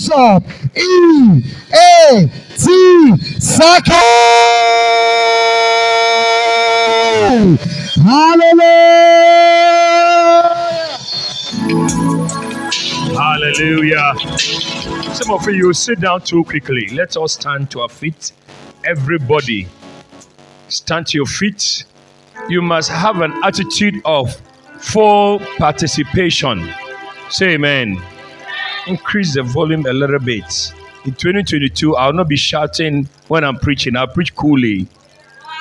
Bishop E A T Sackey. Hallelujah. Hallelujah. Some of you sit down too quickly. Let us stand to our feet. Everybody, stand to your feet. You must have an attitude of full participation. Say amen. Increase the volume a little bit. In 2022, I'll not be shouting when I'm preaching. I'll preach coolly.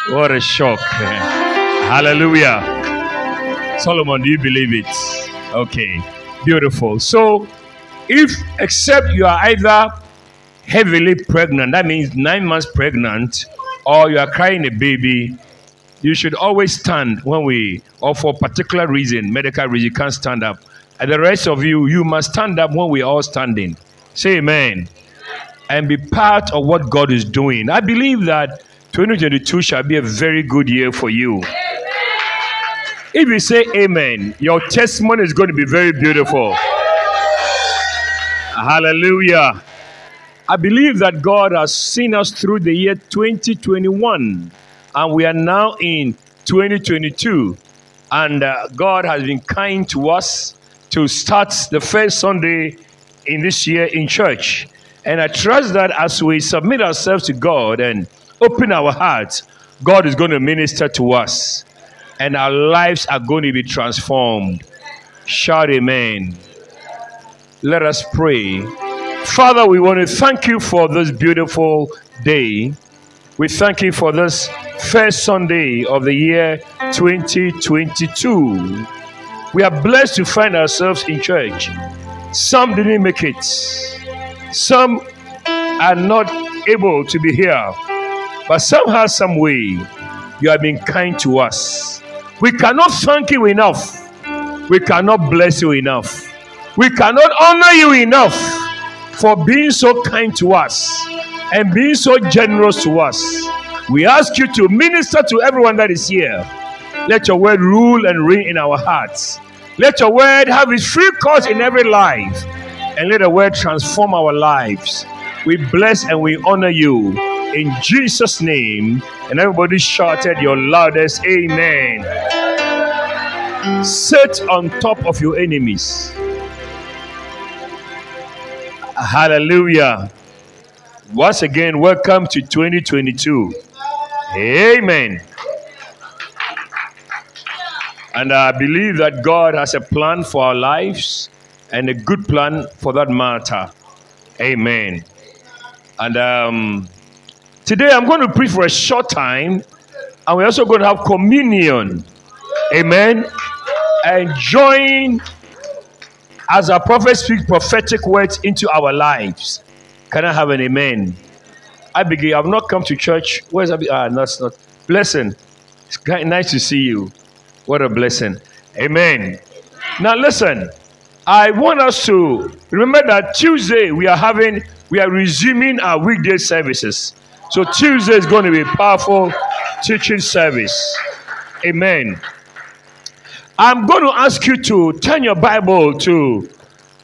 What a shock. Hallelujah. Solomon, do you believe it? Okay. Beautiful. So, if except you are either heavily pregnant, that means nine months pregnant, or you are crying a baby, you should always stand when we, or for particular reason, medical reason, you can't stand up. And the rest of you, you must stand up when we are all standing. Say amen. And be part of what God is doing. I believe that 2022 shall be a very good year for you. If you say amen, your testimony is going to be very beautiful. Hallelujah. I believe that God has seen us through the year 2021 and we are now in 2022. And uh, God has been kind to us to start the first Sunday in this year in church. And I trust that as we submit ourselves to God and open our hearts, God is going to minister to us and our lives are going to be transformed. Shout amen. Let us pray. Father, we want to thank you for this beautiful day. We thank you for this first Sunday of the year 2022. We are blessed to find ourselves in church. Some didn't make it, some are not able to be here, but somehow, some way, you have been kind to us. We cannot thank you enough. We cannot bless you enough. We cannot honor you enough for being so kind to us and being so generous to us. We ask you to minister to everyone that is here. Let your word rule and reign in our hearts. Let your word have its free course in every life. And let the word transform our lives. We bless and we honor you in Jesus' name. And everybody shouted your loudest Amen. Sit on top of your enemies. Hallelujah. Once again, welcome to 2022. Amen. And I believe that God has a plan for our lives and a good plan for that matter. Amen. And um, today I'm going to preach for a short time, and we're also going to have communion. Amen. And join as our prophet speaks prophetic words into our lives. Can I have an amen? I begin. I've not come to church. Where's Abi? Ah, that's not. Blessing. It's nice to see you. What a blessing. Amen. Now listen. I want us to remember that Tuesday we are having, we are resuming our weekday services. So Tuesday is going to be a powerful teaching service. Amen. I'm going to ask you to turn your Bible to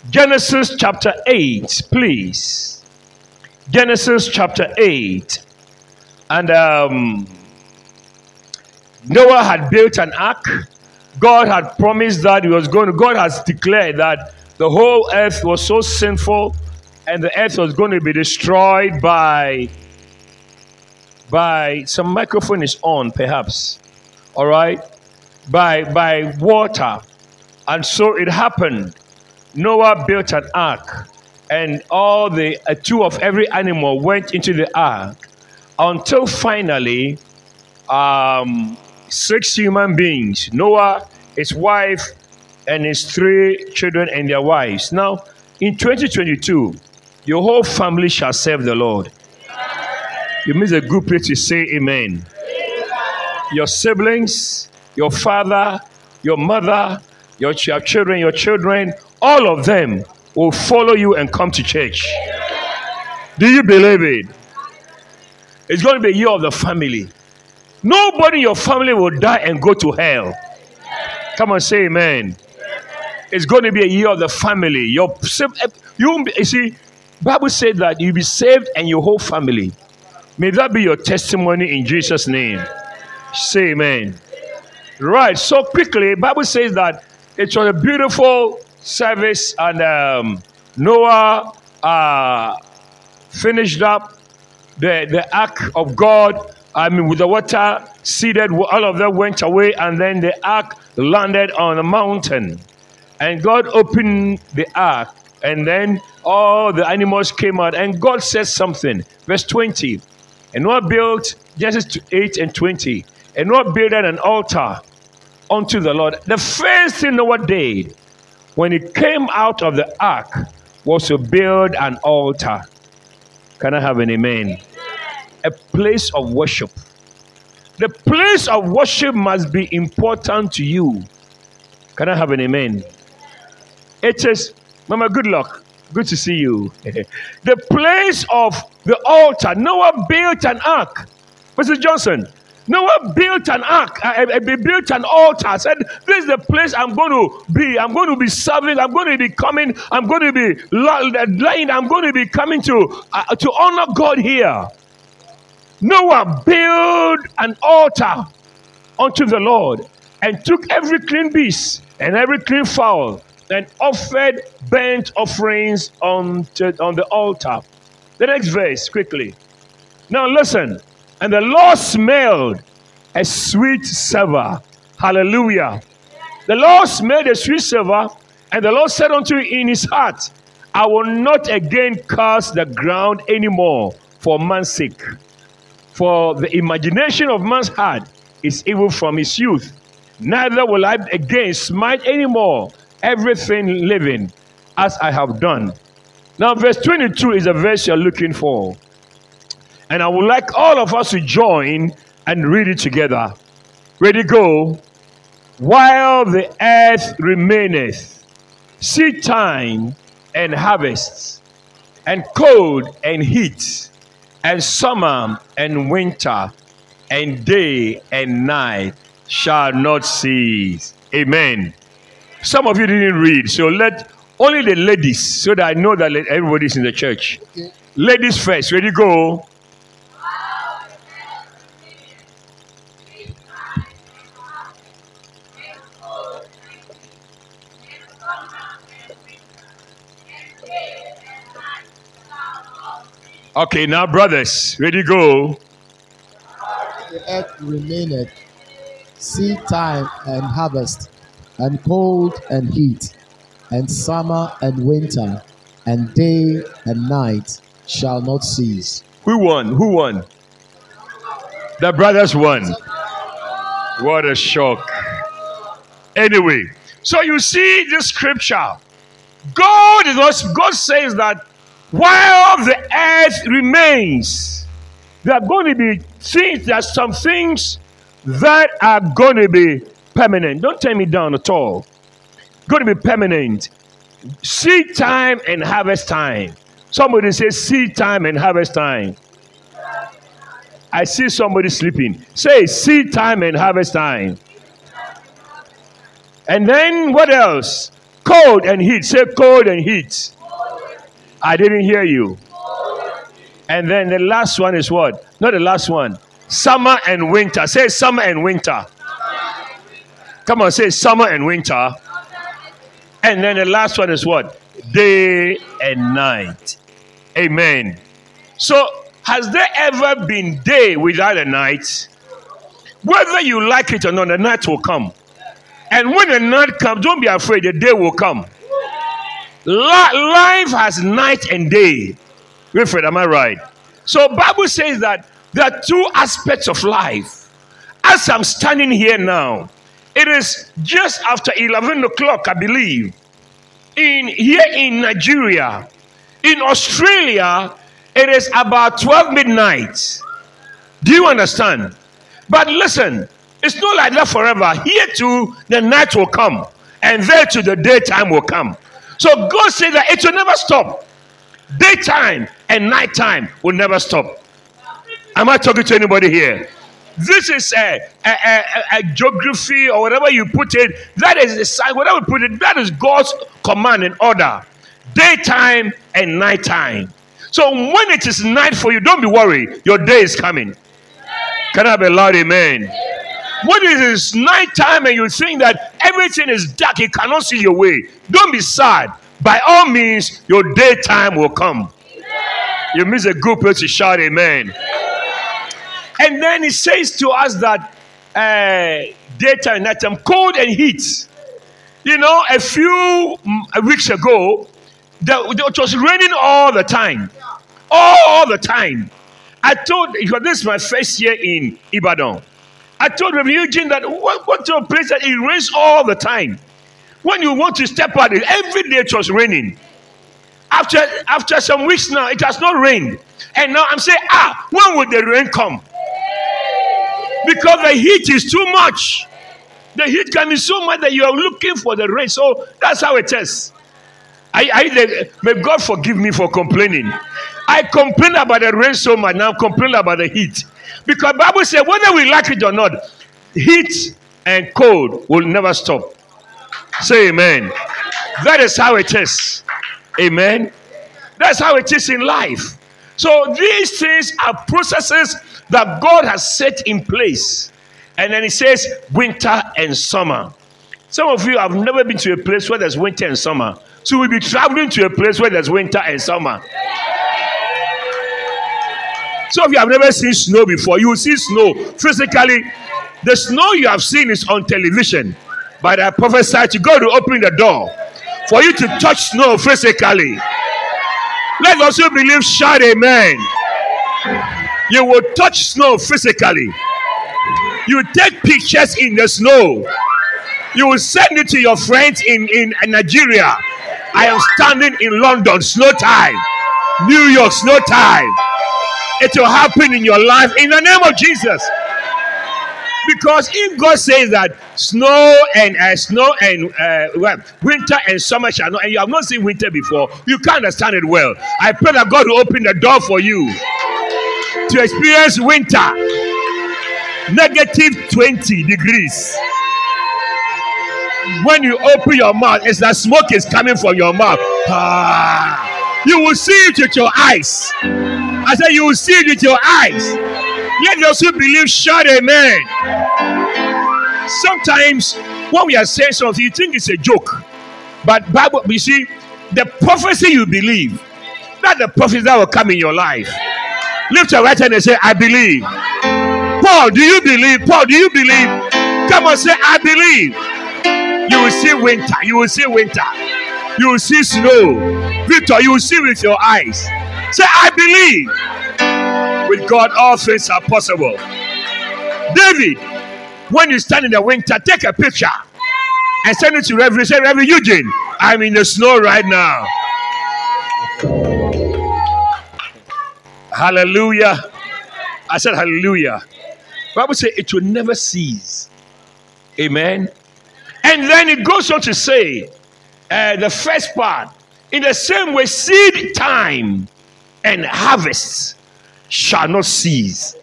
Genesis chapter 8, please. Genesis chapter 8. And um, Noah had built an ark. God had promised that he was going to, God has declared that the whole earth was so sinful and the earth was going to be destroyed by by some microphone is on perhaps. All right? By by water. And so it happened. Noah built an ark and all the uh, two of every animal went into the ark until finally um, six human beings noah his wife and his three children and their wives now in 2022 your whole family shall serve the lord you miss a good place to say amen your siblings, your father, your mother, your your children, your children, all of them will follow you and come to church. Do you believe it? It's going to be a year of the family. Nobody in your family will die and go to hell. Come on, say amen. It's going to be a year of the family. Sim- you, you see, Bible said that you'll be saved and your whole family. May that be your testimony in Jesus' name. Say amen. Right. So quickly, Bible says that it was a beautiful service, and um, Noah uh, finished up the the ark of God. I mean, with the water seeded, all of them went away, and then the ark landed on a mountain. And God opened the ark, and then all the animals came out, and God said something. Verse 20. And Noah built, Genesis 8 and 20. And Noah built an altar unto the Lord. The first thing Noah did when he came out of the ark was to build an altar. Can I have an amen? A place of worship. The place of worship must be important to you. Can I have an amen? It is, Mama, good luck. Good to see you. the place of the altar. Noah built an ark. Mrs. Johnson, Noah built an ark, uh, uh, built an altar, I said, This is the place I'm going to be. I'm going to be serving. I'm going to be coming. I'm going to be lying. I'm going to be coming to, uh, to honor God here. Noah built an altar unto the Lord and took every clean beast and every clean fowl and offered burnt offerings on, to, on the altar. The next verse, quickly. Now listen. And the Lord smelled a sweet savor. Hallelujah. The Lord smelled a sweet savor, and the Lord said unto him in his heart, I will not again curse the ground anymore for man's sake. For the imagination of man's heart is evil from his youth. Neither will I again smite anymore everything living as I have done. Now, verse 22 is a verse you're looking for. And I would like all of us to join and read it together. Ready, go. While the earth remaineth, seed time and harvests, and cold and heat, and summer and winter, and day and night shall not cease. Amen. Some of you didn't read, so let only the ladies, so that I know that everybody's in the church. Okay. Ladies first. Ready, go. Okay, now, brothers, ready, go. The earth remaineth, seed time and harvest, and cold and heat, and summer and winter, and day and night shall not cease. Who won? Who won? The brothers won. What a shock. Anyway, so you see this scripture. God is God says that while the earth remains, there are going to be things, there are some things that are going to be permanent. Don't turn me down at all. Going to be permanent. Seed time and harvest time. Somebody say seed time and harvest time. I see somebody sleeping. Say seed time and harvest time. And then what else? Cold and heat. Say cold and heat. I didn't hear you. And then the last one is what? Not the last one. Summer and winter. Say summer and winter. Come on, say summer and winter. And then the last one is what? Day and night. Amen. So, has there ever been day without a night? Whether you like it or not, the night will come. And when the night comes, don't be afraid, the day will come. Life has night and day. Wilfred, am I right? So Bible says that there are two aspects of life. As I'm standing here now, it is just after 11 o'clock, I believe. In here in Nigeria, in Australia, it is about 12 midnight. Do you understand? But listen, it's not like that forever. Here too, the night will come, and there too, the daytime will come. So God said that it will never stop. Daytime and nighttime will never stop. Am I talking to anybody here? This is a, a, a, a geography or whatever you put it. That is a sign, whatever you put it, that is God's command and order. daytime and nighttime. So when it is night for you, don't be worried. Your day is coming. Can I have a loud amen? When it is nighttime and you think that everything is dark, you cannot see your way, don't be sad. By all means, your daytime will come. You miss a good place to shout amen. And then he says to us that uh, daytime, nighttime, cold and heat. You know, a few mm, weeks ago, it was raining all the time. All the time. I told, because this is my first year in Ibadan. I told Reverend Eugene that what, what to a place that it rains all the time. When you want to step out, every day it was raining. After after some weeks now, it has not rained. And now I'm saying, ah, when will the rain come? Because the heat is too much. The heat can be so much that you are looking for the rain. So that's how it is. I, I, may God forgive me for complaining. I complain about the rain so much now. I'm complaining about the heat. Because Bible says whether we like it or not, heat and cold will never stop. Say amen. That is how it is. Amen. That's how it is in life. So these things are processes that God has set in place. And then he says winter and summer. Some of you have never been to a place where there's winter and summer. So we'll be traveling to a place where there's winter and summer. So if you have never seen snow before, you will see snow physically. The snow you have seen is on television. But I prophesy to God to open the door for you to touch snow physically. Let us who believe shout amen. You will touch snow physically. You take pictures in the snow. You will send it to your friends in, in Nigeria. I am standing in London, snow time. New York, snow time. It will happen in your life in the name of Jesus. Because if God says that snow and uh, snow and uh, well, winter and summer shall not, and you have not seen winter before, you can't understand it well. I pray that God will open the door for you to experience winter, negative 20 degrees. When you open your mouth, it's like smoke is coming from your mouth. Ah, you will see it with your eyes. I said, You will see it with your eyes. Let those who believe shout amen. Sometimes when we are saying something, you think it's a joke. But Bible, you see, the prophecy you believe, not the prophecy that will come in your life. Lift your right hand and say, I believe. Paul, do you believe? Paul, do you believe? Come on, say, I believe. You will see winter. You will see winter. You will see snow. Victor, you will see with your eyes. Say, I believe. With God, all things are possible. David, when you stand in the winter, take a picture and send it to Reverend. Say, Reverend Eugene, I'm in the snow right now. Hallelujah. I said hallelujah. Bible says it will never cease. Amen. And then it goes on to say, uh, the first part, in the same way, seed time and harvest shall not cease.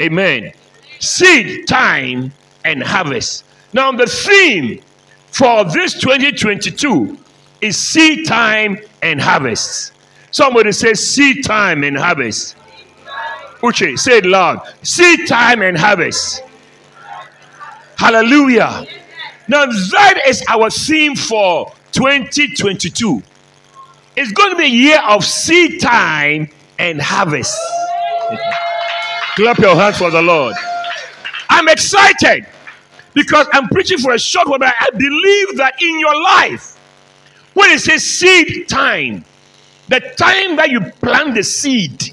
Amen. Seed time and harvest. Now, the theme for this 2022 is seed time and harvest. Somebody say seed time and harvest. Uche, say it loud. Seed time and harvest. Hallelujah. Now, that is our theme for 2022. It's going to be a year of seed time and harvest. Clap your hands for the Lord. I'm excited because I'm preaching for a short while, but I believe that in your life, when it says seed time, the time that you plant the seed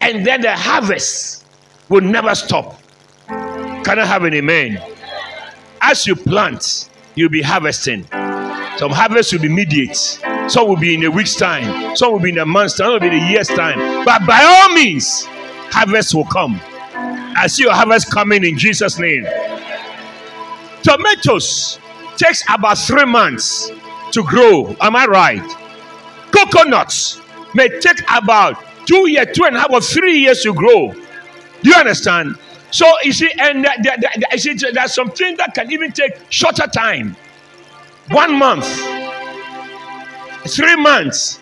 and then the harvest will never stop. Can I have an amen? As you plant, you'll be harvesting. Some harvest will be immediate. Some will be in a week's time. Some will be in a month's time. Some will be in a year's time. But by all means, harvest will come. I see your harvest coming in Jesus' name. Tomatoes takes about three months to grow. Am I right? Coconuts may take about two years, two and a half or three years to grow. Do you understand? So you see, and you see, there's something that can even take shorter time. One month. Three months,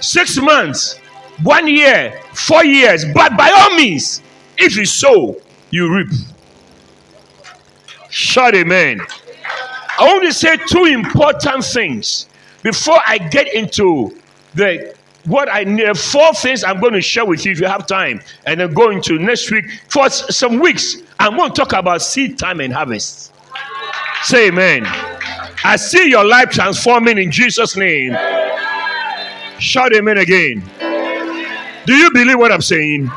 six months, one year, four years. But by all means, if you sow, you reap. Shout amen. I want to say two important things before I get into the what I need. Four things I'm going to share with you if you have time, and then go into next week for some weeks. I'm going to talk about seed time and harvest. Say amen. I see your life transforming in Jesus' name. Shout amen again. Do you believe what I'm saying?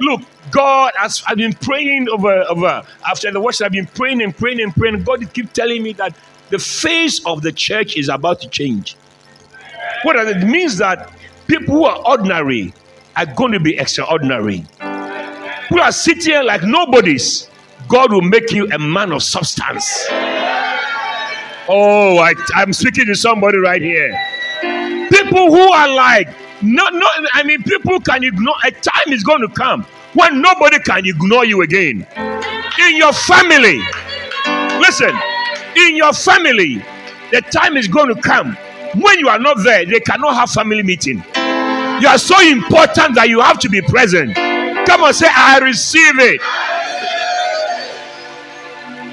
Look, God, as I've been praying over, over after the worship, I've been praying and praying and praying. God keep telling me that the face of the church is about to change. What does it means that people who are ordinary are going to be extraordinary. Who are sitting like nobodies, God will make you a man of substance. Oh, I, I'm speaking to somebody right here. People who are like, no, no, I mean, people can ignore. A time is going to come when nobody can ignore you again. In your family, listen, in your family, the time is going to come when you are not there, they cannot have family meeting. You are so important that you have to be present. Come on, say, I receive it.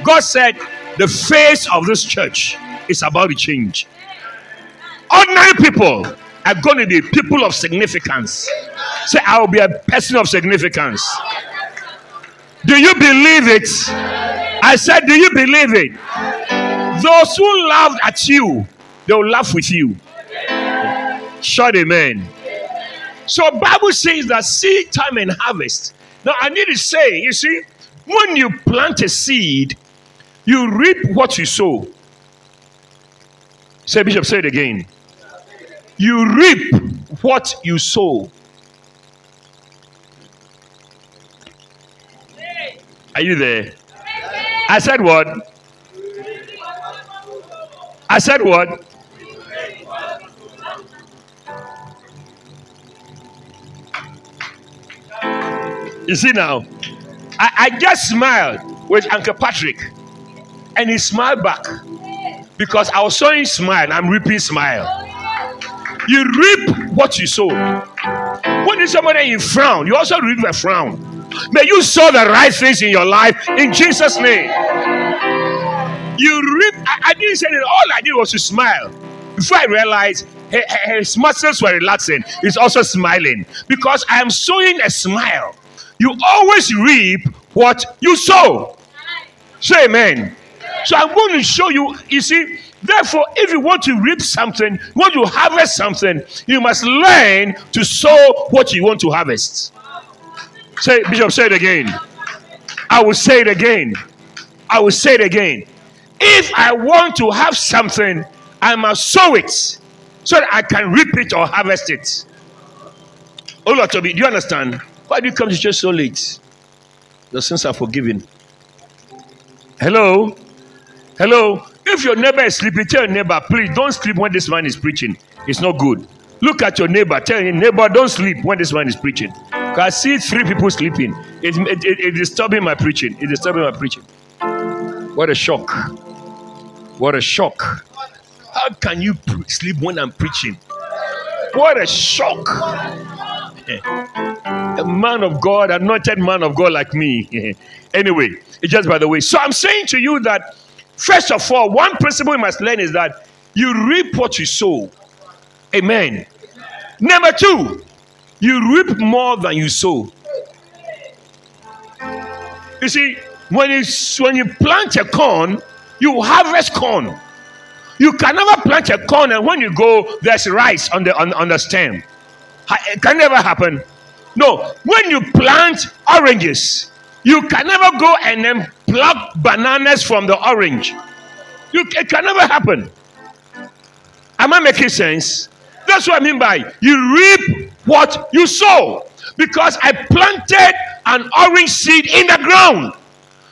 God said, the face of this church is about to change. Ordinary people are going to be people of significance. Say, I will be a person of significance. Do you believe it? I said, Do you believe it? Those who laughed at you, they will laugh with you. Shout amen. So Bible says that seed time and harvest. Now I need to say, you see, when you plant a seed, you reap what you sow. Say, Bishop, say it again. You reap what you sow. Are you there? I said what? I said what? You see now, I, I just smiled with Uncle Patrick, and he smiled back because I was showing smile. I'm reaping smile. You reap what you sow. When you somebody you frown, you also reap a frown. May you sow the right things in your life in Jesus' name. You reap. I, I didn't say that. All I did was to smile. Before I realized his muscles were relaxing, he's also smiling because I am sowing a smile. You always reap what you sow. Say amen. So I'm going to show you, you see, therefore, if you want to reap something, want to harvest something, you must learn to sow what you want to harvest. Say, Bishop, say it again. I will say it again. I will say it again. If I want to have something, I must sow it so that I can reap it or harvest it. Oh Lord Toby, do you understand? Why do you come to church so late? Your sins are forgiven. Hello? Hello? If your neighbor is sleeping, tell your neighbor, please don't sleep when this man is preaching. It's not good. Look at your neighbor. Tell your neighbor, don't sleep when this man is preaching. I see three people sleeping. It, it, it, it's disturbing my preaching. It's disturbing my preaching. What a shock. What a shock. How can you sleep when I'm preaching? What a shock. a man of God, anointed man of God like me. anyway, it's just by the way. So I'm saying to you that, first of all, one principle you must learn is that you reap what you sow. Amen. Number two, you reap more than you sow. You see, when you when you plant a corn, you harvest corn. You can never plant a corn and when you go, there's rice on the on, on the stem. It can never happen. No, when you plant oranges, you can never go and then pluck bananas from the orange. You, it can never happen. Am I making sense? That's what I mean by you reap what you sow. Because I planted an orange seed in the ground.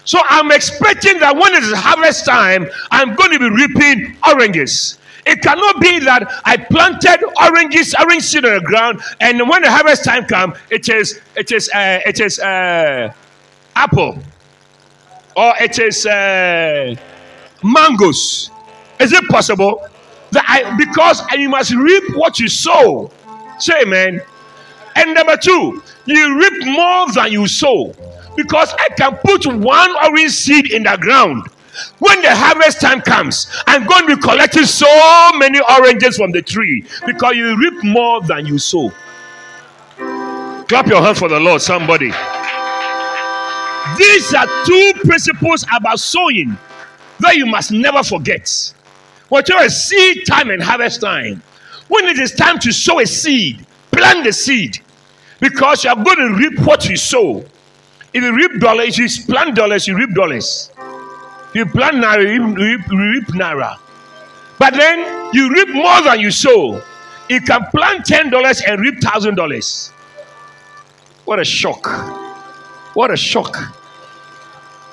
So I'm expecting that when it is harvest time, I'm going to be reaping oranges. It cannot be that I planted oranges, orange seed on the ground, and when the harvest time comes, it is it is uh, it is uh, apple, or it is uh, mangoes. Is it possible? That I because you must reap what you sow. Say amen. And number two, you reap more than you sow. Because I can put one orange seed in the ground. When the harvest time comes, I'm going to be collecting so many oranges from the tree because you reap more than you sow. Clap your hand for the Lord, somebody. These are two principles about sowing that you must never forget. Whatever seed time and harvest time, when it is time to sow a seed, plant the seed because you are going to reap what you sow. If you reap dollars, you plant dollars, you reap dollars. If you plant naira, you reap, you reap naira. But then you reap more than you sow. You can plant ten dollars and reap thousand dollars. What a shock! What a shock!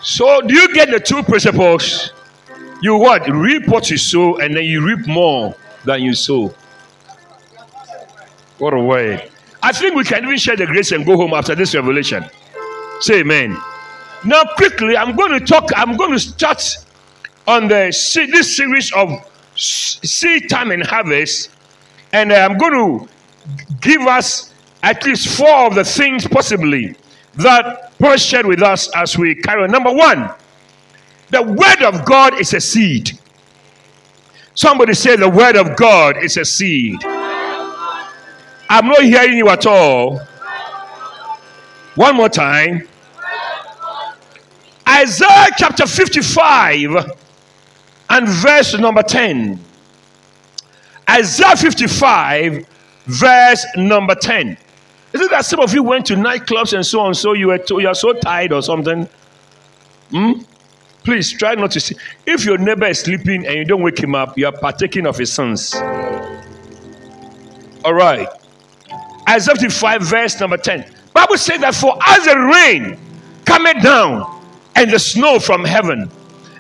So, do you get the two principles? You what? Reap what you sow, and then you reap more than you sow. What a way! I think we can even share the grace and go home after this revelation. Say amen. Now, quickly, I'm going to talk, I'm going to start on the this series of seed time and harvest, and uh, I'm going to give us at least four of the things possibly that Shared with us as we carry on. Number one, the word of God is a seed. Somebody say the word of God is a seed. I'm not hearing you at all. One more time. Isaiah chapter 55 and verse number 10. Isaiah 55, verse number 10. Is it that some of you went to nightclubs and so on, so you, were you are so tired or something? Hmm? Please try not to see. If your neighbor is sleeping and you don't wake him up, you are partaking of his sins. All right. Isaiah 55, verse number 10. Bible says that for as the rain cometh down and the snow from heaven,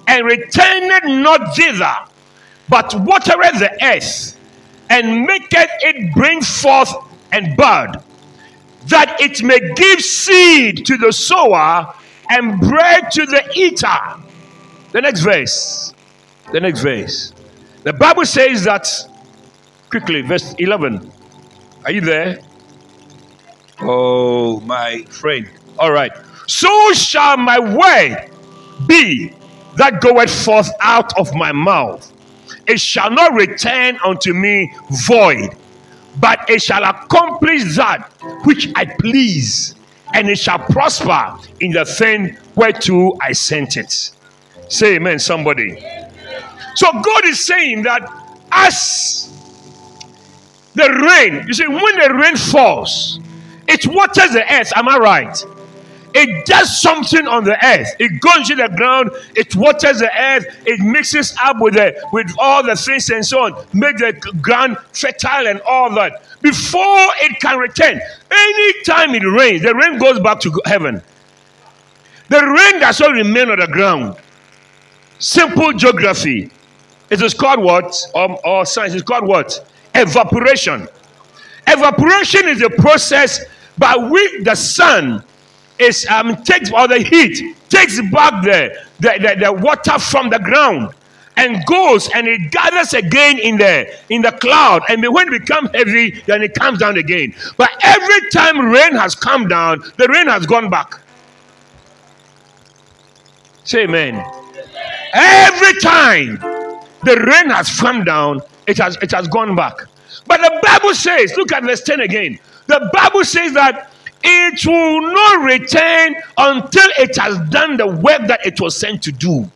and returneth not thither, but watereth the earth, and maketh it bring forth and bud, that it may give seed to the sower and bread to the eater. The next verse. The next verse. The Bible says that, quickly, verse 11. Are you there? Oh, my friend. All right. So shall my word be that goeth forth out of my mouth. It shall not return unto me void, but it shall accomplish that which I please, and it shall prosper in the thing whereto I sent it. Say amen, somebody. So God is saying that as the rain, you see, when the rain falls, it waters the earth. Am I right? It does something on the earth. It goes to the ground. It waters the earth. It mixes up with the with all the things and so on. Make the ground fertile and all that before it can return. Anytime it rains, the rain goes back to heaven. The rain does not remain on the ground. Simple geography. It is called what? Um, or science. It's called what? Evaporation. Evaporation is a process by which the sun is um takes or the heat takes back the, the, the, the water from the ground and goes and it gathers again in the in the cloud. And when it becomes heavy then it comes down again. But every time rain has come down the rain has gone back. Say amen. Every time the rain has come down it has it has gone back. But the bible says look at verse 10 again. The bible says that it will not return until it has done the work that it was sent to do.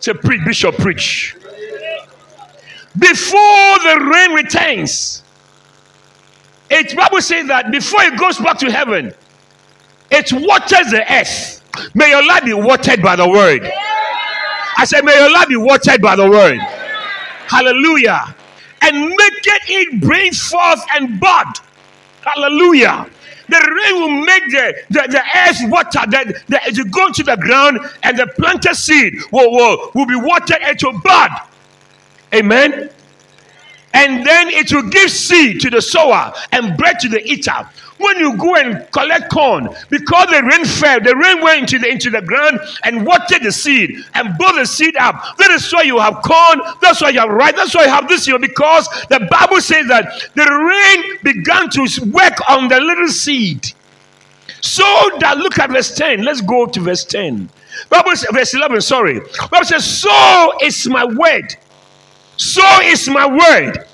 Say, preach, bishop, preach. Before the rain returns, it Bible says that before it goes back to heaven, it waters the earth. May your life be watered by the word. I said, May your life be watered by the word. Hallelujah. And make it, it bring forth and bud Hallelujah. The rain will make the, the, the earth water that the, as you go to the ground and the planted seed will, will, will be watered into bud. Amen. And then it will give seed to the sower and bread to the eater. When you go and collect corn, because the rain fell, the rain went into the into the ground and watered the seed and brought the seed up. That is why you have corn. That's why you have rice. That's why you have this year because the Bible says that the rain began to work on the little seed. So that look at verse 10. Let's go to verse 10. Bible says, verse 11, sorry. Bible says, So is my word. So is my word.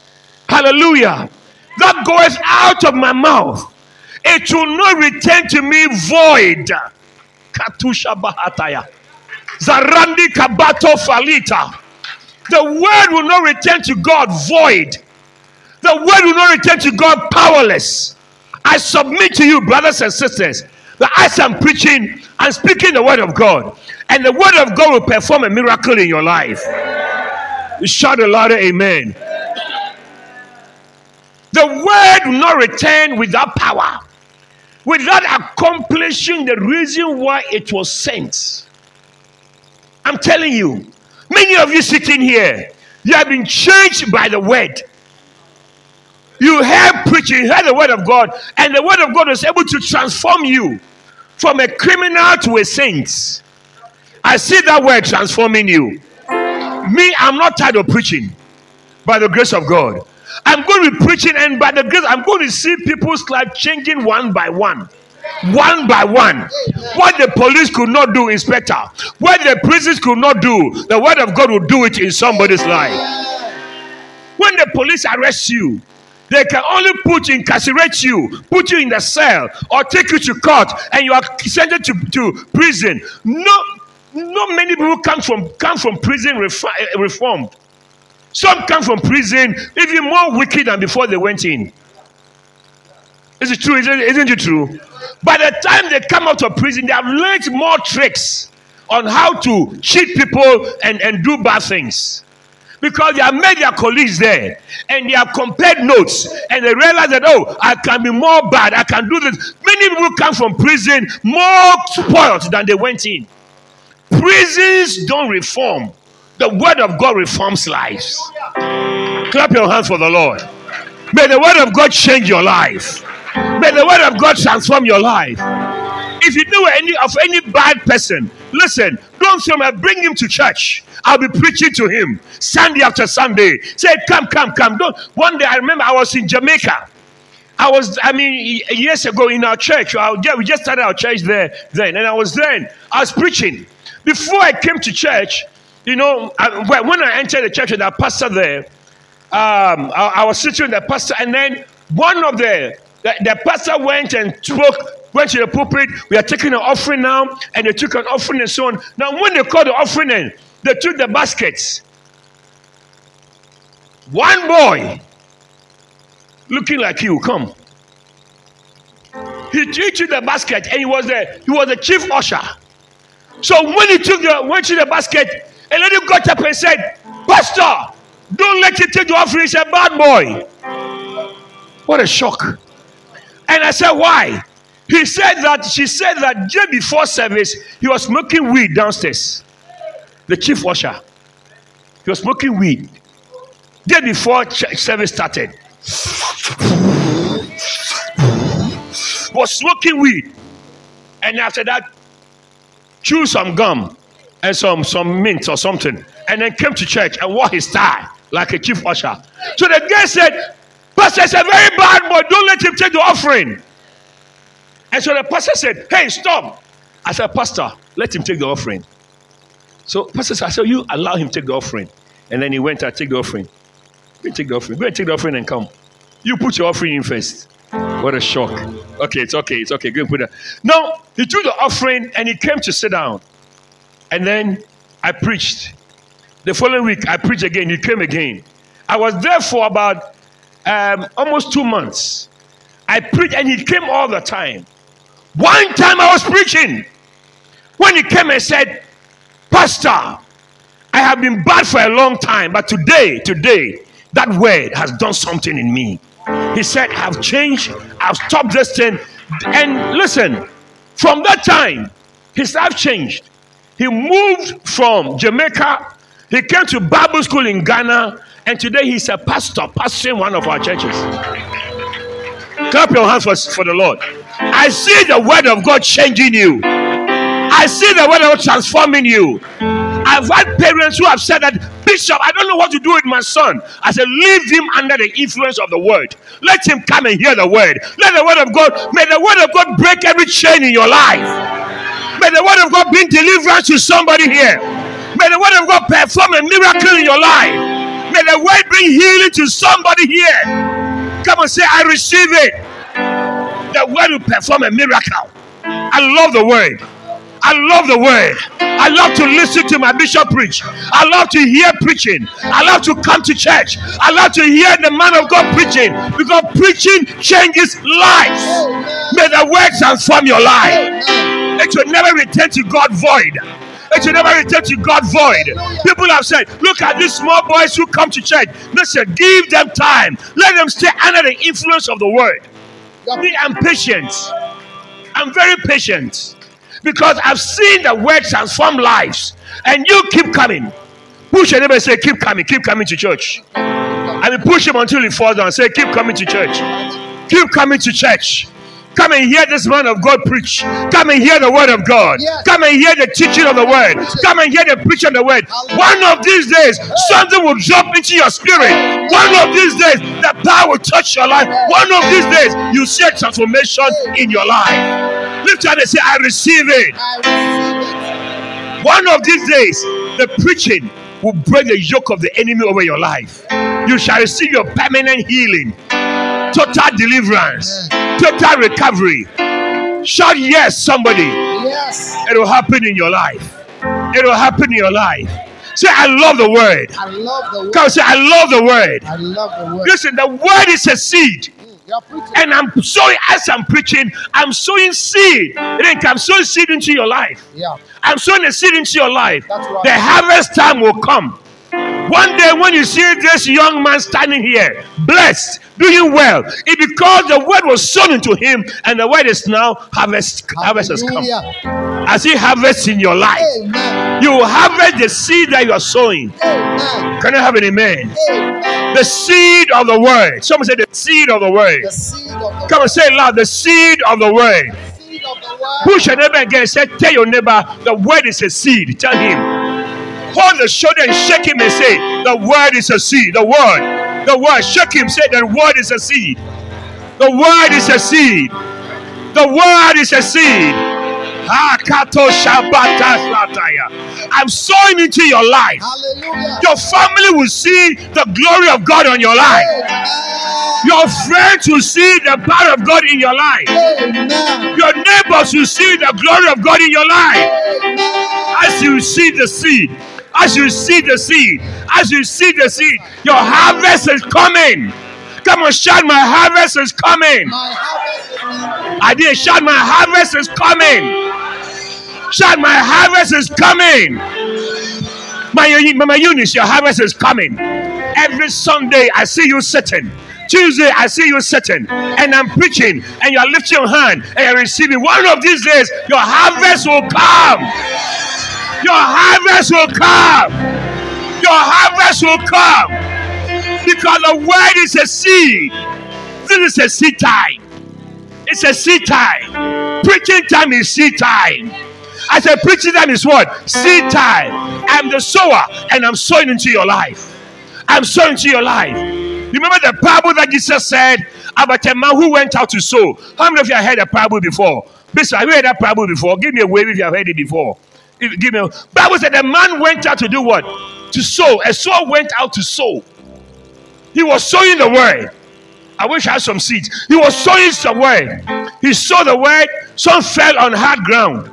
Hallelujah. That goeth out of my mouth. It will not return to me void. Katusha Bahataya. Zarandi Kabato Falita. The word will not return to God void. The word will not return to God powerless. I submit to you, brothers and sisters, that as I'm preaching, I'm speaking the word of God. And the word of God will perform a miracle in your life. You shout a louder amen. The word will not return without power, without accomplishing the reason why it was sent. I'm telling you, many of you sitting here, you have been changed by the word. You heard preaching, you heard the word of God, and the word of God was able to transform you from a criminal to a saint. I see that word transforming you. Me, I'm not tired of preaching by the grace of God. I'm going to be preaching, and by the grace, I'm going to see people's life changing one by one. One by one. What the police could not do, Inspector, what the prisons could not do, the word of God will do it in somebody's life. When the police arrest you, they can only put incarcerate you, put you in the cell, or take you to court, and you are sent to, to prison. No, not many people come from come from prison refi- eh, reformed. Some come from prison even more wicked than before they went in. Is it true? Isn't, it true? By the time they come out of prison, they have learned more tricks on how to cheat people and, and do bad things. Because they have made their colleagues there and they have compared notes and they realize that, oh, I can be more bad, I can do this. Many people come from prison more spoiled than they went in. Prisons don't reform, the word of God reforms lives. Clap your hands for the Lord. May the word of God change your life. May the word of God transform your life. If you know any of any bad person, listen, don't say, bring him to church. I'll be preaching to him Sunday after Sunday. Say, come, come, come. Don't. One day I remember I was in Jamaica. I was, I mean, years ago in our church. we just started our church there then, and I was then. I was preaching. Before I came to church, you know, I, when I entered the church with that pastor there, um, I, I, was sitting with the pastor, and then one of the, the, the pastor went and spoke, went to the pulpit. We are taking an offering now, and they took an offering and so on. Now, when they called the offering in, they took the baskets. One boy looking like you, come. He, he took the basket, and he was the he was the chief usher. So when he took the went to the basket, a lady got up and said, Pastor, don't let him take the offering. He's a bad boy. What a shock. And I said, Why? He said that she said that just before service, he was smoking weed downstairs. The chief usher. He was smoking weed. Just before service started. was smoking weed. And after that, chew some gum and some, some mint or something, and then came to church and wore his tie like a chief usher. So the guy said, Pastor is a very bad boy, don't let him take the offering. And so the pastor said, Hey, stop. I said, Pastor, let him take the offering. So Pastor said, I said, You allow him take the offering. And then he went and take the offering. Go take the offering. Go and take the offering and come. You put your offering in first. What a shock. Okay, it's okay, it's okay. Go and put that. No, he took the offering and he came to sit down. And then I preached. The following week, I preached again. He came again. I was there for about um, almost two months. I preached and he came all the time. One time I was preaching. When he came and said, Pastor, I have been bad for a long time, but today, today, that word has done something in me. He said, I've changed, I've stopped this thing. And listen, from that time, his life changed. He moved from Jamaica, he came to Bible school in Ghana, and today he's a pastor, pastoring one of our churches. Clap your hands for, for the Lord. I see the word of God changing you. I see the word of God transforming you. I've had parents who have said that, Bishop, I don't know what to do with my son. I said, leave him under the influence of the word. Let him come and hear the word. Let the word of God, may the word of God break every chain in your life. May the word of God bring deliverance to somebody here. May the word of God perform a miracle in your life. May the word bring healing to somebody here. Come and say, I receive it. The word will perform a miracle. I love the word. I love the word. I love to listen to my bishop preach. I love to hear preaching. I love to come to church. I love to hear the man of God preaching because preaching changes lives. May the word transform your life. It will never return to God void. It will never return to God void. People have said, Look at these small boys who come to church. Listen, give them time. Let them stay under the influence of the word. Me, I'm patient. I'm very patient because I've seen the word transform lives. And you keep coming. Push your neighbor say, Keep coming, keep coming to church. I mean, push him until he falls down. Say, Keep coming to church. Keep coming to church. Come and hear this man of God preach. Come and hear the word of God. Yes. Come and hear the teaching of the word. Come and hear the preaching of the word. One of these days, something will drop into your spirit. One of these days, the power will touch your life. One of these days, you see a transformation in your life. Lift your hand and say, I receive it. I receive it. One of these days, the preaching will break the yoke of the enemy over your life. You shall receive your permanent healing, total deliverance, total recovery. Shout yes, somebody. Yes. It will happen in your life. It will happen in your life. Say, I love the word. I love the word. Come say, I love the word. I love the word. Listen, the word is a seed. Mm. And I'm sowing, as I'm preaching, I'm sowing seed. Then I'm sowing seed into your life. Yeah. I'm sowing a seed into your life. That's right. The harvest time will come. One day, when you see this young man standing here, blessed, doing well, it's because the word was sown into him, and the word is now harvest. Harvest has come. As he harvests in your life, Amen. you will harvest the seed that you are sowing. Amen. Can I have an amen? Amen. The seed of the word. Someone say the seed of the word. The seed of the Come and say it loud. The seed of the word. seed of the word. Push your neighbor again. Say, tell your neighbor the word is a seed. Tell him. Hold the shoulder and shake him and say, the word is a seed. The word. The word. Shake him. Say, the word is a seed. The word is a seed. The word is a seed. Ah, kato shabata slataya. I'm sowing into your life. Hallelujah. Your family will see the glory of God on your life. Amen. Your friends will see the power of God in your life. Amen. Your neighbors will see the glory of God in your life. Amen. As you see the seed, as you see the seed, as you see the seed, your harvest is coming. Come on, shout, my harvest is coming. My harvest is coming. I did shout, my harvest is coming. Shout, my harvest is coming. My Mama Eunice, your harvest is coming. Every Sunday, I see you sitting. Tuesday, I see you sitting, and I'm preaching, and you're lifting your hand and you're receiving. One of these days, your harvest will come. Your harvest will come. Your harvest will come. Because the word is a seed. This is a seed time. It's a seed time. Preaching time is seed time. I said, preaching time is what? Seed time. I'm the sower and I'm sowing into your life. I'm sowing into your life. Remember the parable that Jesus said about a man who went out to sow? How many of you have heard a parable before? Bishop, have you heard that parable before? Give me a wave if you have heard it before. Me a Bible said the man went out to do what? To sow. A sower went out to sow. He was sowing the word. I wish I had some seeds. He was sowing the word. He sowed the word. Some fell on hard ground,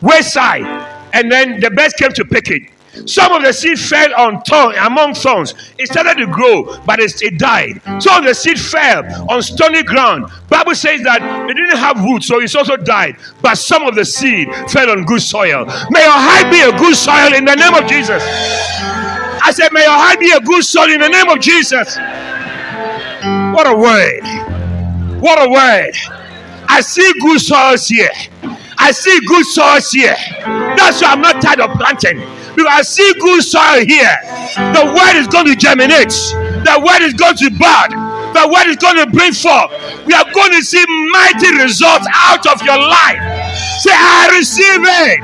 wayside, and then the birds came to pick it. Some of the seed fell on thorn among thorns. It started to grow, but it, it died. Some of the seed fell on stony ground. Bible says that it didn't have roots, so it also died. But some of the seed fell on good soil. May your heart be a good soil in the name of Jesus. I said, may your heart be a good soil in the name of Jesus. What a word. What a word. I see good soils here. I see good soils here. That's why I'm not tired of planting. Because I see good soil here. The word is going to germinate. The word is going to bud. the word is going to bring forth. We are going to see mighty results out of your life. Say, I receive it.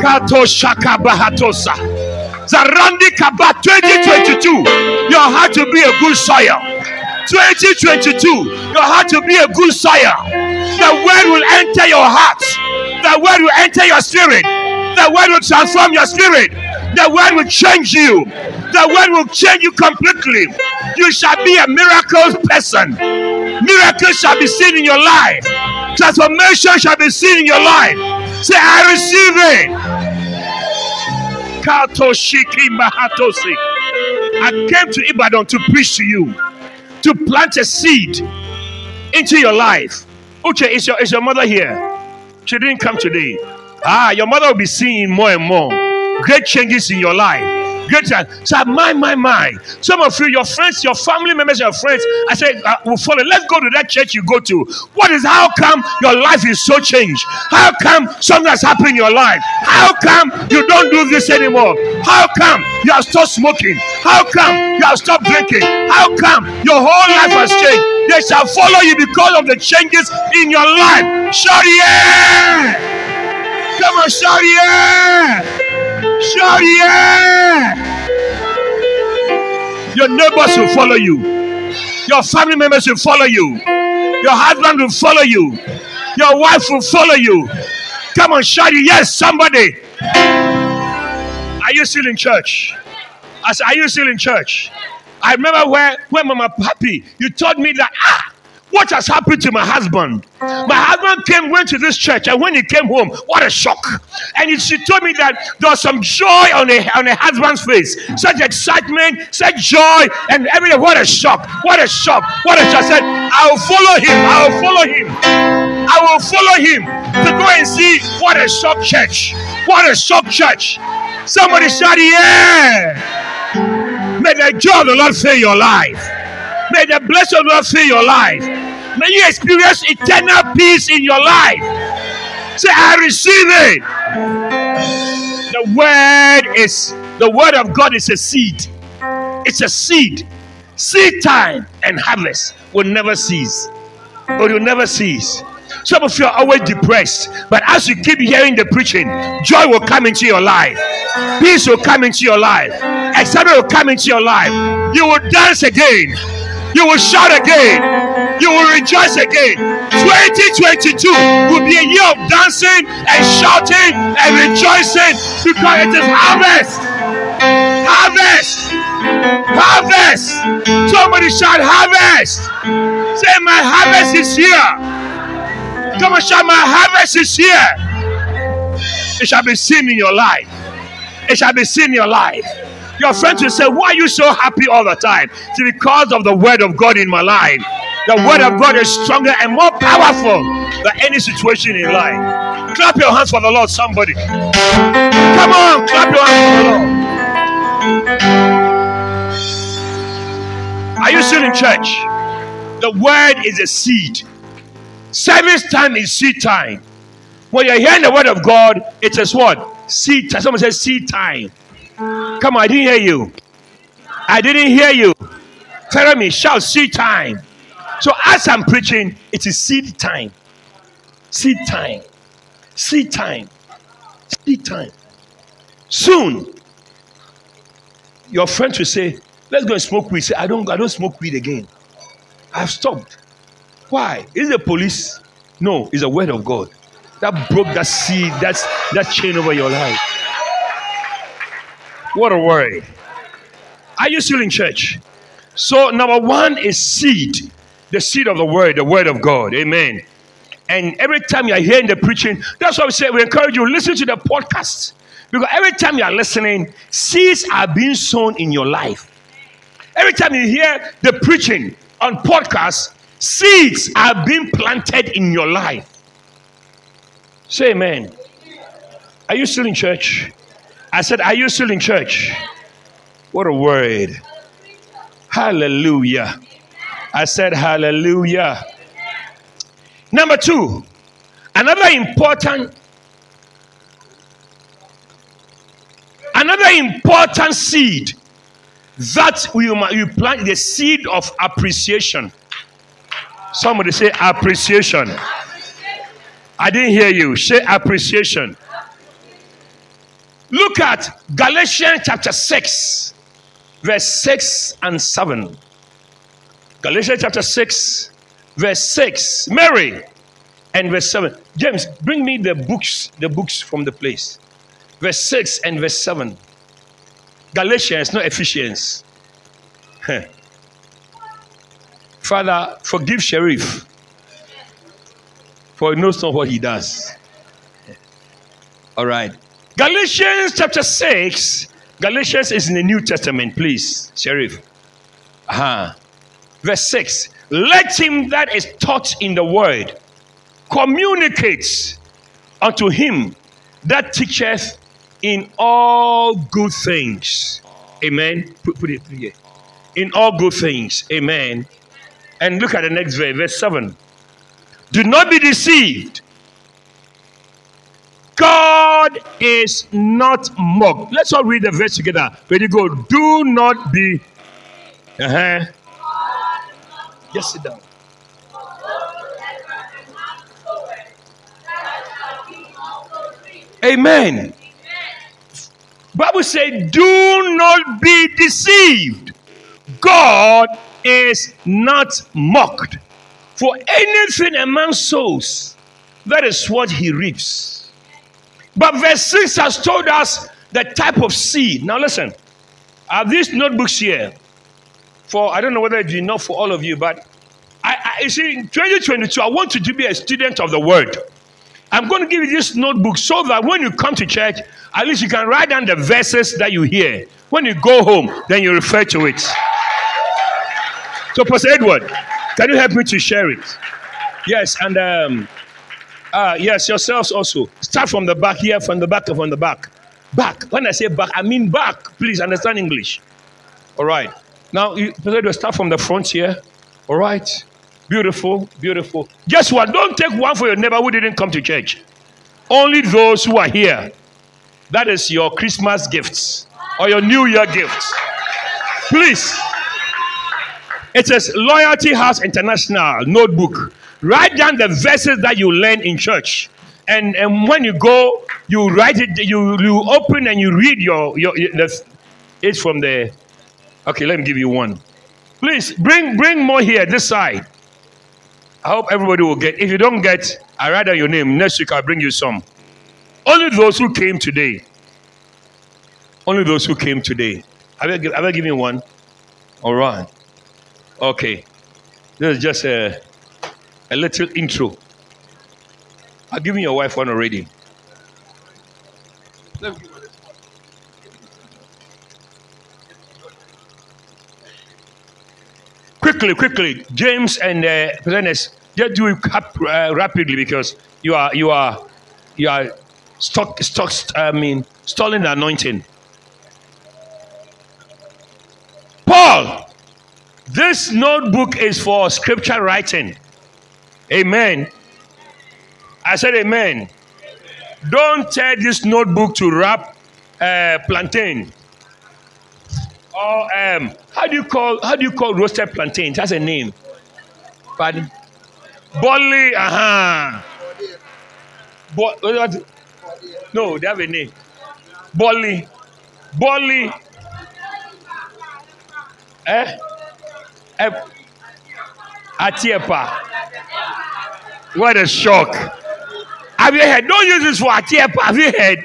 Kato Shaka Bahatosa. Zarandi Kaba 2022. Your heart to be a good soil. 2022. Your heart to be a good soil. The word will enter your heart. The word will enter your spirit. The word will transform your spirit. The word will change you. The word will change you completely. You shall be a miracle person. Miracles shall be seen in your life. Transformation shall be seen in your life. Say, I receive it. Katoshiki Mahatosi. I came to Ibadan to preach to you, to plant a seed into your life. Uche, is your, is your mother here? Didn't come today. Ah, your mother will be seeing more and more great changes in your life. Great time. So, my, my, my. Some of you, your friends, your family members, your friends, I say, uh, will follow. Let's go to that church you go to. What is, how come your life is so changed? How come something has happened in your life? How come you don't do this anymore? How come you have stopped smoking? How come you have stopped drinking? How come your whole life has changed? They shall follow you because of the changes in your life. Shout yeah! Come on, shout yeah! Shout yeah! Your neighbors will follow you. Your family members will follow you. Your husband will follow you. Your wife will follow you. Come on, shout. Yes, somebody. Are you still in church? I said, Are you still in church? I remember where, where Mama Papi, you told me that, ah, what has happened to my husband? My husband came, went to this church, and when he came home, what a shock. And he, she told me that there was some joy on a, on a husband's face, such excitement, such joy, and everything. What a shock! What a shock! What a shock! I said, I will follow him. I will follow him. I will follow him to go and see what a shock church. What a shock church. Somebody shout, Yeah! May the joy of the Lord fill your life. May the blessing of Lord fill your life. May you experience eternal peace in your life. Say, I receive it. The word is the word of God is a seed. It's a seed. Seed time and harvest will never cease. Or will never cease. Some of you are always depressed, but as you keep hearing the preaching, joy will come into your life, peace will come into your life, excitement will come into your life. You will dance again, you will shout again, you will rejoice again. 2022 will be a year of dancing and shouting and rejoicing because it is harvest. Harvest! Harvest! Somebody shout harvest! Say, My harvest is here. Come on, shout, My harvest is here. It shall be seen in your life. It shall be seen in your life. Your friends will say, Why are you so happy all the time? It's because of the word of God in my life. The word of God is stronger and more powerful than any situation in life. Clap your hands for the Lord, somebody. Come on, clap your hands for the Lord. Are you still in church? The word is a seed. Service time is seed time. When you're hearing the word of God, it is what? Seed time. Someone says seed time. Come on, I didn't hear you. I didn't hear you. Tell me, shout seed time. So as I'm preaching, it is seed time. Seed time. Seed time. Seed time. Soon, your friends will say, Let's go and smoke weed. Say, I don't I don't smoke weed again. I've stopped. Why? Is the police? No, it's the word of God. That broke that seed, that's that chain over your life. What a word. Are you still in church? So, number one is seed, the seed of the word, the word of God. Amen. And every time you are hearing the preaching, that's why we say we encourage you listen to the podcast. Because every time you are listening, seeds are being sown in your life. Every time you hear the preaching on podcast, seeds are being planted in your life. Say amen. Are you still in church? I said, Are you still in church? What a word. Hallelujah. I said, Hallelujah. Number two, another important, another important seed that we you plant the seed of appreciation. Somebody say appreciation. I didn't hear you. Say appreciation. Look at Galatians chapter 6, verse 6 and 7. Galatians chapter 6, verse 6. Mary and verse 7. James, bring me the books, the books from the place. Verse 6 and verse 7. Galatians, not Ephesians. Father, forgive Sheriff, for he knows not what he does. All right. Galatians chapter 6. Galatians is in the New Testament, please, Sheriff. Uh-huh. Verse 6. Let him that is taught in the word communicate unto him that teacheth in all good things. Amen. Put, put it here. In all good things. Amen. And look at the next verse, verse 7. Do not be deceived. God is not mocked. Let's all read the verse together. Ready, go. Do not be. Uh huh. Just sit down. Amen. Bible says, "Do not be deceived. God is not mocked. For anything a man sows, that is what he reaps." But verse 6 has told us the type of seed. Now listen, I have these notebooks here. For I don't know whether it's enough for all of you, but I, I you see, in 2022, I want you to be a student of the word. I'm going to give you this notebook so that when you come to church, at least you can write down the verses that you hear. When you go home, then you refer to it. So, Pastor Edward, can you help me to share it? Yes, and um, uh, yes, yourselves also. Start from the back here, from the back, from the back. Back. When I say back, I mean back. Please understand English. All right. Now, you start from the front here. All right. Beautiful, beautiful. Guess what? Don't take one for your neighbor who didn't come to church. Only those who are here. That is your Christmas gifts or your New Year gifts. Please. It says Loyalty House International notebook. Write down the verses that you learn in church. And, and when you go, you write it, you, you open and you read your, your, your it's from the, okay, let me give you one. Please bring, bring more here, this side. I hope everybody will get. If you don't get, I write down your name. Next week I'll bring you some. Only those who came today. Only those who came today. Have I, have I given one? All right. Okay. This is just a a little intro. I've given your wife one already. Quickly, quickly, James and uh, just do it uh, rapidly because you are you are you are stuck stuck. I mean, stalling the anointing. Paul, this notebook is for scripture writing. Amen. I said amen. Don't tell this notebook to wrap uh, plantain. Or um, how do you call how do you call roasted plantain? That's a name. Pardon? Bolly, uh-huh. Bo- what? No, they have a name. Bolly. Bolly. Eh? eh? Atiepa. What a shock. Have you heard? Don't use this for Atiepa. Have you heard?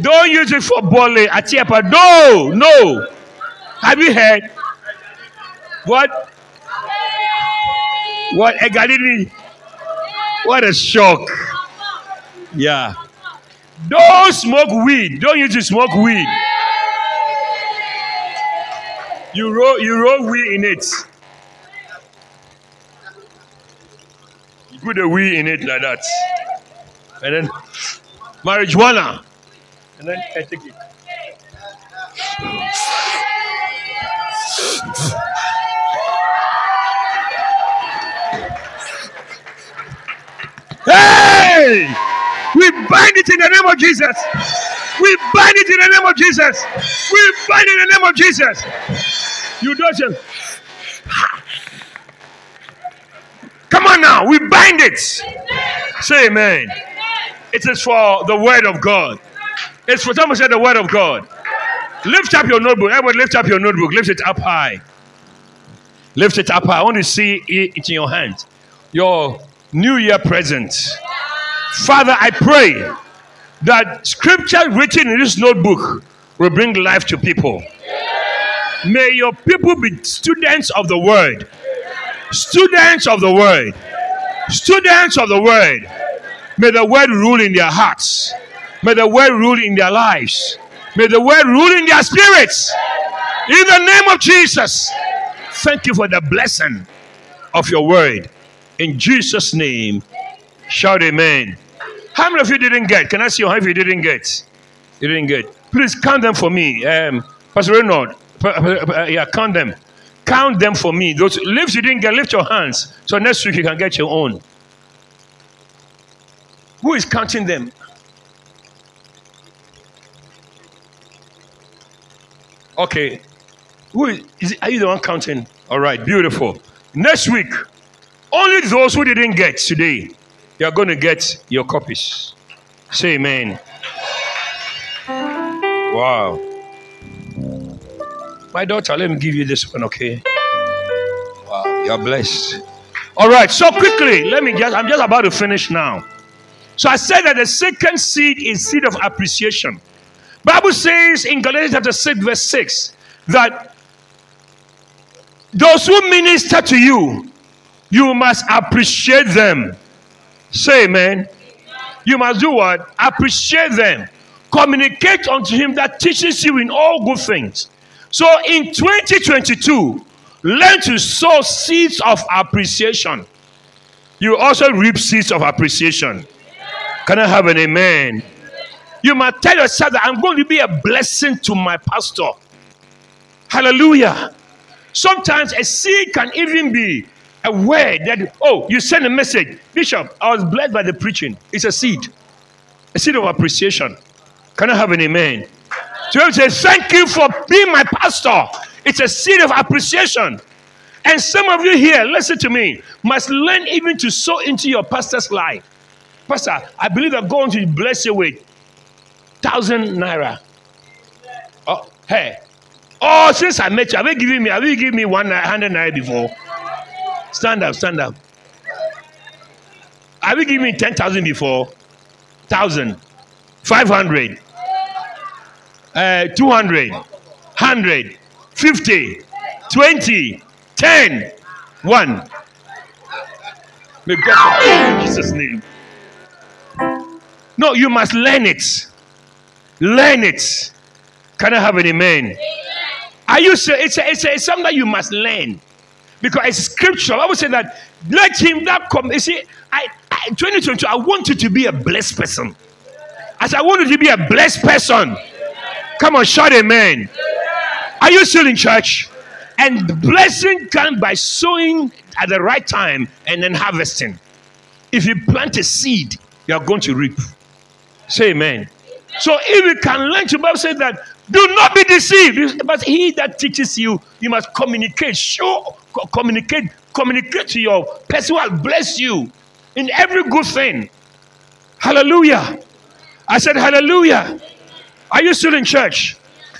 Don't use it for Bole, Atiepa. No, no. Have you heard? What? What? Egalini? What a shock. Yeah. Don't smoke weed. Don't use to smoke weed. You roll, you roll weed in it. Put a we in it like that. And then marijuana. Ah. And then I take it. Hey! We bind it in the name of Jesus. We bind it in the name of Jesus. We bind it in the name of Jesus. You don't say, Come on now, we bind it. Say amen. It is for the word of God. It's for someone said the word of God. Lift up your notebook. Everybody lift up your notebook. Lift it up high. Lift it up high. I want to see it in your hand. Your New Year present. Father, I pray that scripture written in this notebook will bring life to people. May your people be students of the word. Students of the word. Students of the word. May the word rule in their hearts. May the word rule in their lives. May the word rule in their spirits. In the name of Jesus. Thank you for the blessing of your word. In Jesus' name, shout amen. How many of you didn't get? Can I see hand if you didn't get? You didn't get. Please count them for me. Um, Pastor Reynolds, yeah, count them. Count them for me. Those lifts you didn't get, lift your hands. So next week you can get your own. Who is counting them? Okay. Who is, is are you the one counting? All right, beautiful. Next week, only those who didn't get today, you are going to get your copies. Say amen. Wow. My daughter, let me give you this one, okay? Wow, you're blessed. All right, so quickly, let me just, I'm just about to finish now. So I said that the second seed is seed of appreciation. Bible says in Galatians chapter 6, verse 6, that those who minister to you, you must appreciate them. Say amen. You must do what? Appreciate them. Communicate unto him that teaches you in all good things. So in 2022, learn to sow seeds of appreciation. You also reap seeds of appreciation. Can I have an amen? You must tell yourself that I'm going to be a blessing to my pastor. Hallelujah. Sometimes a seed can even be a word that, oh, you send a message. Bishop, I was blessed by the preaching. It's a seed, a seed of appreciation. Can I have an amen? You say, Thank you for being my pastor. It's a seed of appreciation. And some of you here, listen to me, must learn even to sow into your pastor's life. Pastor, I believe I'm going to bless you with thousand naira. Oh, hey. Oh, since I met you, have you given me, have you given me one hundred naira before? Stand up, stand up. Have you given me ten thousand before? Thousand. Five hundred uh, 200, 100, 50, 20, 10, 1. May God in Jesus' name. No, you must learn it. Learn it. Can I have an amen? Are you say it's, a, it's, a, it's something that you must learn because it's scriptural. I would say that let him that come. You see, I, I 2022. I want you to be a blessed person. As I want you to be a blessed person. Come on, shout amen. Are you still in church? And blessing comes by sowing at the right time and then harvesting. If you plant a seed, you are going to reap. Say amen. So if you can learn to Bible say that do not be deceived. But he that teaches you, you must communicate, show, communicate, communicate to your person who will bless you in every good thing. Hallelujah. I said hallelujah. Are you still in church?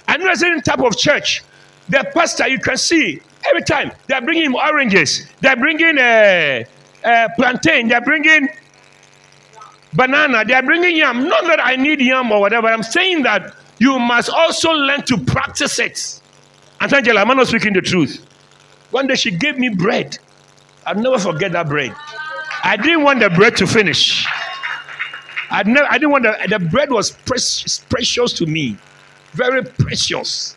I'm not saying type of church. The pastor, you can see every time they're bringing oranges, they're bringing a, uh, uh, plantain, they're bringing banana, they're bringing yam. Not that I need yam or whatever. I'm saying that you must also learn to practice it. And Angela, I'm not speaking the truth. One day she gave me bread. I'll never forget that bread. I didn't want the bread to finish. I never, I didn't want the, the bread was precious, precious to me, very precious.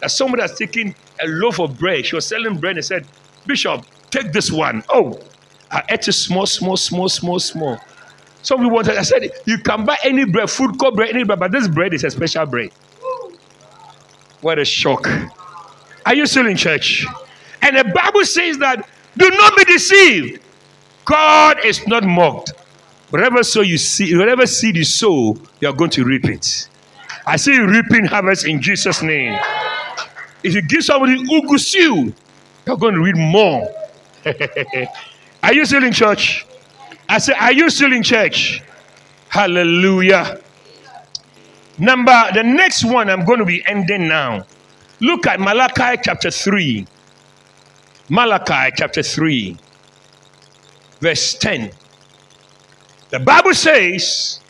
That somebody has taken a loaf of bread. She was selling bread and said, Bishop, take this one. Oh, I ate it small, small, small, small, small. Some people wanted, I said, you can buy any bread, food court bread, any bread, but this bread is a special bread. What a shock. Are you still in church? And the Bible says that do not be deceived. God is not mocked. Whatever sow you see, whatever seed you sow, you are going to reap it. I see you reaping harvest in Jesus' name. If you give somebody ugusiu, you're going to read more. are you still in church? I say, are you still in church? Hallelujah. Number, the next one I'm going to be ending now. Look at Malachi chapter 3. Malachi chapter 3, verse 10. The Bible says,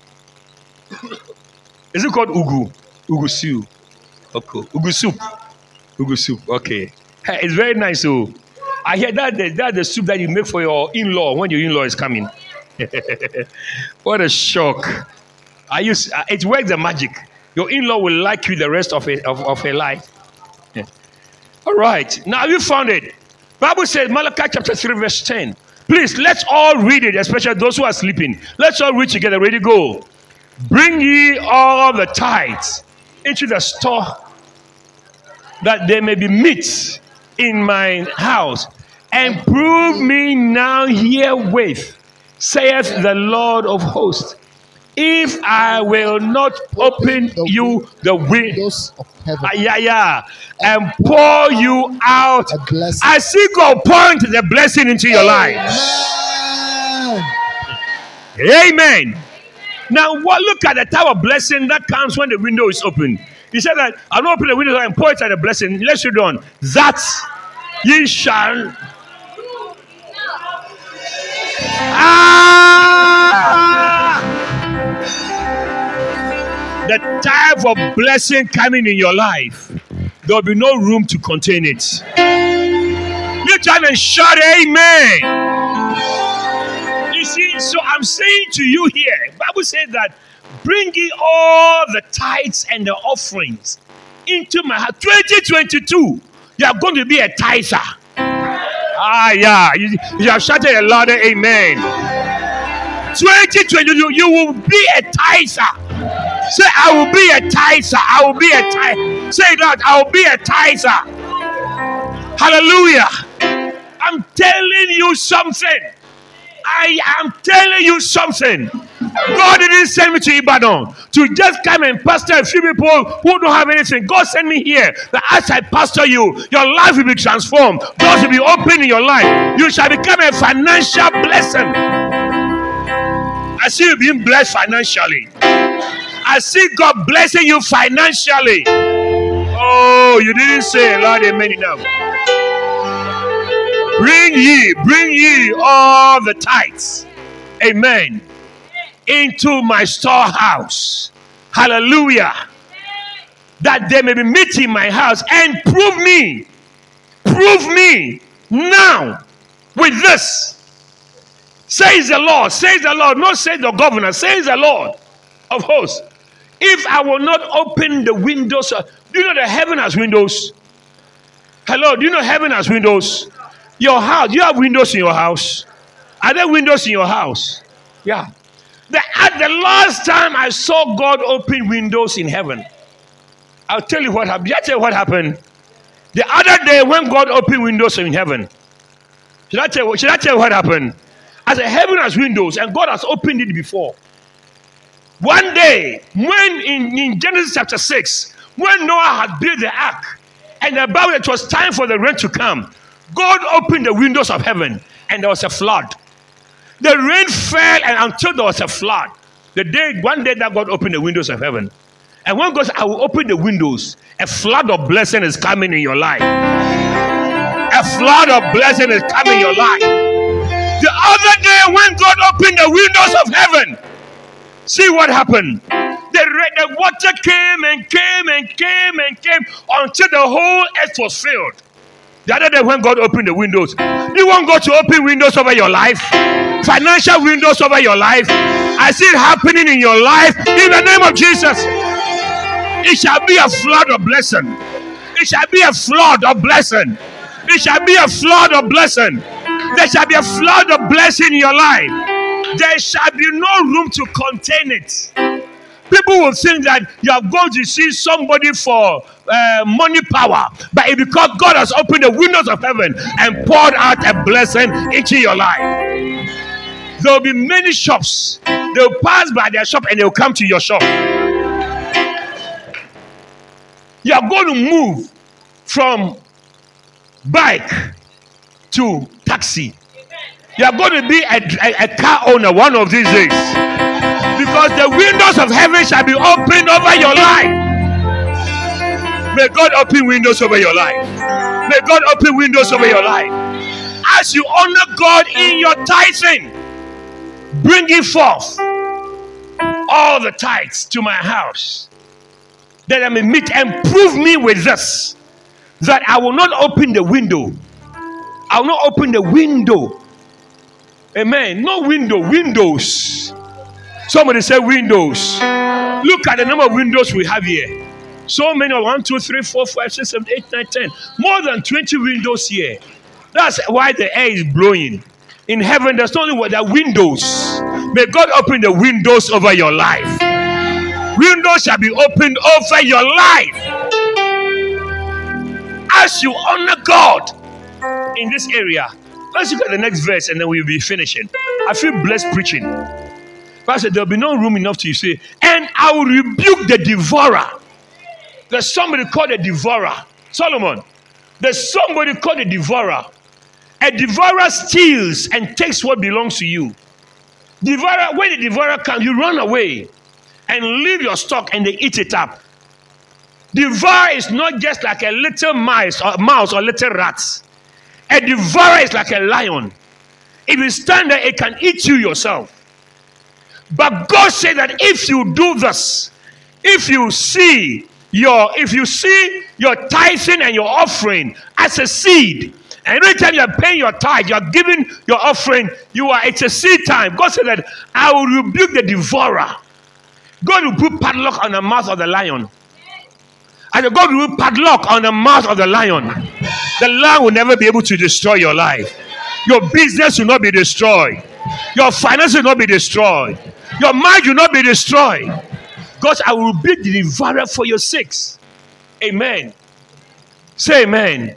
is it called Ugu? Ugu soup. Okay. Ugu soup. Ugu soup. Okay. Hey, it's very nice. Oh, I hear that the, that the soup that you make for your in-law when your in-law is coming. what a shock! I use uh, it works the magic. Your in-law will like you the rest of it, of, of her life. All right. Now you found it. Bible says Malachi chapter 3, verse 10. Please let's all read it, especially those who are sleeping. Let's all read together. Ready, go. Bring ye all the tithes into the store that there may be meat in my house, and prove me now herewith, saith the Lord of hosts, if I will not open you the windows Windows of heaven. yeah, yeah, and pour you out. A blessing. I see God pouring the blessing into your life. Amen. Amen. Now, what? Look at the type of blessing that comes when the window is open. He said that I'll not open the window and pour it at the blessing. Let's read on. That ye shall. Ah! The type of blessing coming in your life, there will be no room to contain it. You turn and shout, Amen. You see, so I'm saying to you here, Bible says that bring ye all the tithes and the offerings into my heart. 2022, you are going to be a tither. Ah, yeah. You, you have shouted a louder amen. 2022, you will be a tither. Say, I will be a tither. I will be a tither. Say that, I will be a tither. Hallelujah. I'm telling you something. I am telling you something. God didn't send me to Ibadan to just come and pastor a few people who don't have anything. God sent me here that as I pastor you, your life will be transformed. Doors will be open in your life. You shall become a financial blessing. I see you being blessed financially. I see God blessing you financially. Oh, you didn't say a lot, amen enough. Bring ye, bring ye all the tithes. Amen. Into my storehouse. Hallelujah. That there may be meat in my house and prove me. Prove me now with this. Says the Lord, says the Lord, not say the governor, says the Lord of hosts. If I will not open the windows, uh, do you know the heaven has windows? Hello, do you know heaven has windows? Your house, you have windows in your house. Are there windows in your house? Yeah. The, at the last time I saw God open windows in heaven, I'll tell you what happened. I tell you what happened? The other day when God opened windows in heaven, should I tell should I tell you what happened? As a heaven has windows and God has opened it before. One day, when in, in Genesis chapter 6, when Noah had built the ark, and about it was time for the rain to come, God opened the windows of heaven and there was a flood. The rain fell and until there was a flood. The day, one day that God opened the windows of heaven. And when God said, I will open the windows, a flood of blessing is coming in your life. A flood of blessing is coming in your life. The other day when God opened the windows of heaven, see what happened. The, the water came and came and came and came until the whole earth was filled. The other day when God opened the windows, you want God to open windows over your life, financial windows over your life. I see it happening in your life in the name of Jesus. It shall be a flood of blessing. It shall be a flood of blessing. It shall be a flood of blessing. There shall be a flood of blessing in your life. There shall be no room to contain it. People will think that you are going to see somebody for uh, money power, but it's because God has opened the windows of heaven and poured out a blessing into your life. There will be many shops. They'll pass by their shop and they'll come to your shop. You are going to move from bike to taxi. You are going to be a, a, a car owner one of these days. Because the windows of heaven shall be opened over your life. May God open windows over your life. May God open windows over your life. As you honor God in your tithing, bring it forth all the tithes to my house that I may meet and prove me with this that I will not open the window. I will not open the window. Amen. No window, windows. Somebody say windows. Look at the number of windows we have here. So many 1, 2, 3, 4, 5, 6, 7, 8, 9, 10. More than 20 windows here. That's why the air is blowing. In heaven, there's only what the windows. May God open the windows over your life. Windows shall be opened over your life. As you honor God in this area. Let's look at the next verse and then we'll be finishing. I feel blessed preaching. Pastor, there'll be no room enough to you say, and I will rebuke the devourer. There's somebody called a devourer. Solomon, there's somebody called a devourer. A devourer steals and takes what belongs to you. Devourer, when the devourer comes, you run away and leave your stock and they eat it up. Devourer is not just like a little mouse or mouse or little rats. A devourer is like a lion. If you stand there, it can eat you yourself. But God said that if you do this, if you see your if you see your tithing and your offering as a seed, and every time you're paying your tithe, you're giving your offering, you are it's a seed time. God said that I will rebuke the devourer. God will put padlock on the mouth of the lion. And God will put padlock on the mouth of the lion. The land will never be able to destroy your life. Your business will not be destroyed. Your finances will not be destroyed. Your mind will not be destroyed. God, I will be the devourer for your sakes. Amen. Say amen.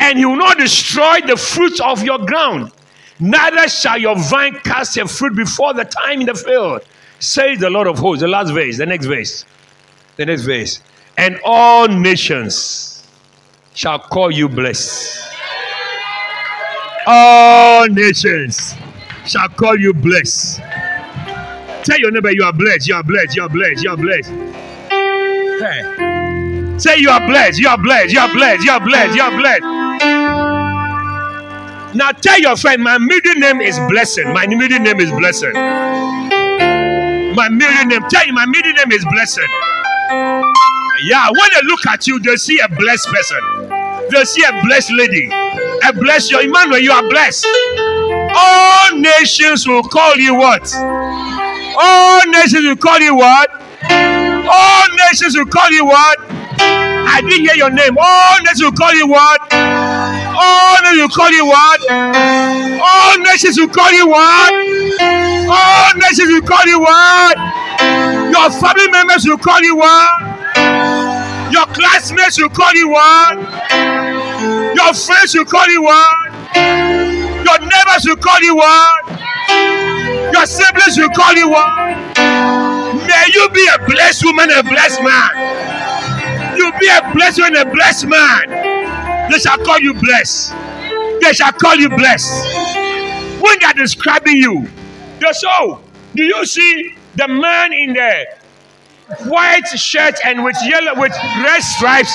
And he will not destroy the fruits of your ground. Neither shall your vine cast a fruit before the time in the field. Says the Lord of hosts. The last verse, the next verse. The next verse. And all nations shall call you blessed. All nations shall call you blessed. Tell your neighbor you are blessed, you are blessed, you are blessed, you are blessed. Hey. Say you are blessed, you are blessed, you are blessed, you are blessed, you are blessed. Now tell your friend, my middle name is blessing. My middle name is blessing. My middle name, tell you my middle name is blessing. Yeah, when they look at you, they see a blessed person. They see a blessed lady. A blessed your Emmanuel, you are blessed. All nations will call you what? All nations will call you what? All nations will call you what? I didn't hear your name. All nations will call you what? All nations will call you what? All nations will call you what? All nations will call you what? Your family members will call you what? Your classmates will call you what? Your friends will call you what? Your neighbors will call you what? Your siblings will call you what? May you be a blessed woman, a blessed man. You be a blessed woman, a blessed man. They shall call you blessed. They shall call you blessed. When they are describing you, they say, "Oh, do you see the man in the white shirt and with yellow with red stripes?"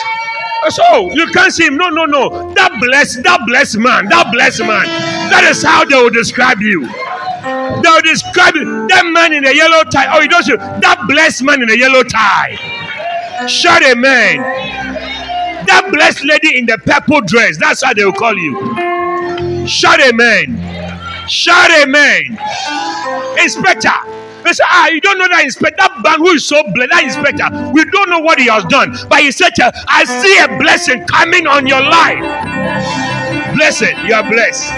So you can't see him. No, no, no. That blessed, that blessed man, that blessed man. That is how they will describe you. They will describe you. That man in the yellow tie. Oh, you don't see that blessed man in the yellow tie. Shout amen. That blessed lady in the purple dress. That's how they will call you. Shout amen. Shout amen. Inspector. They say, ah, you don't know that inspector, that man who is so blessed, that inspector, we don't know what he has done. But he said, I see a blessing coming on your life. Blessed, you are blessed.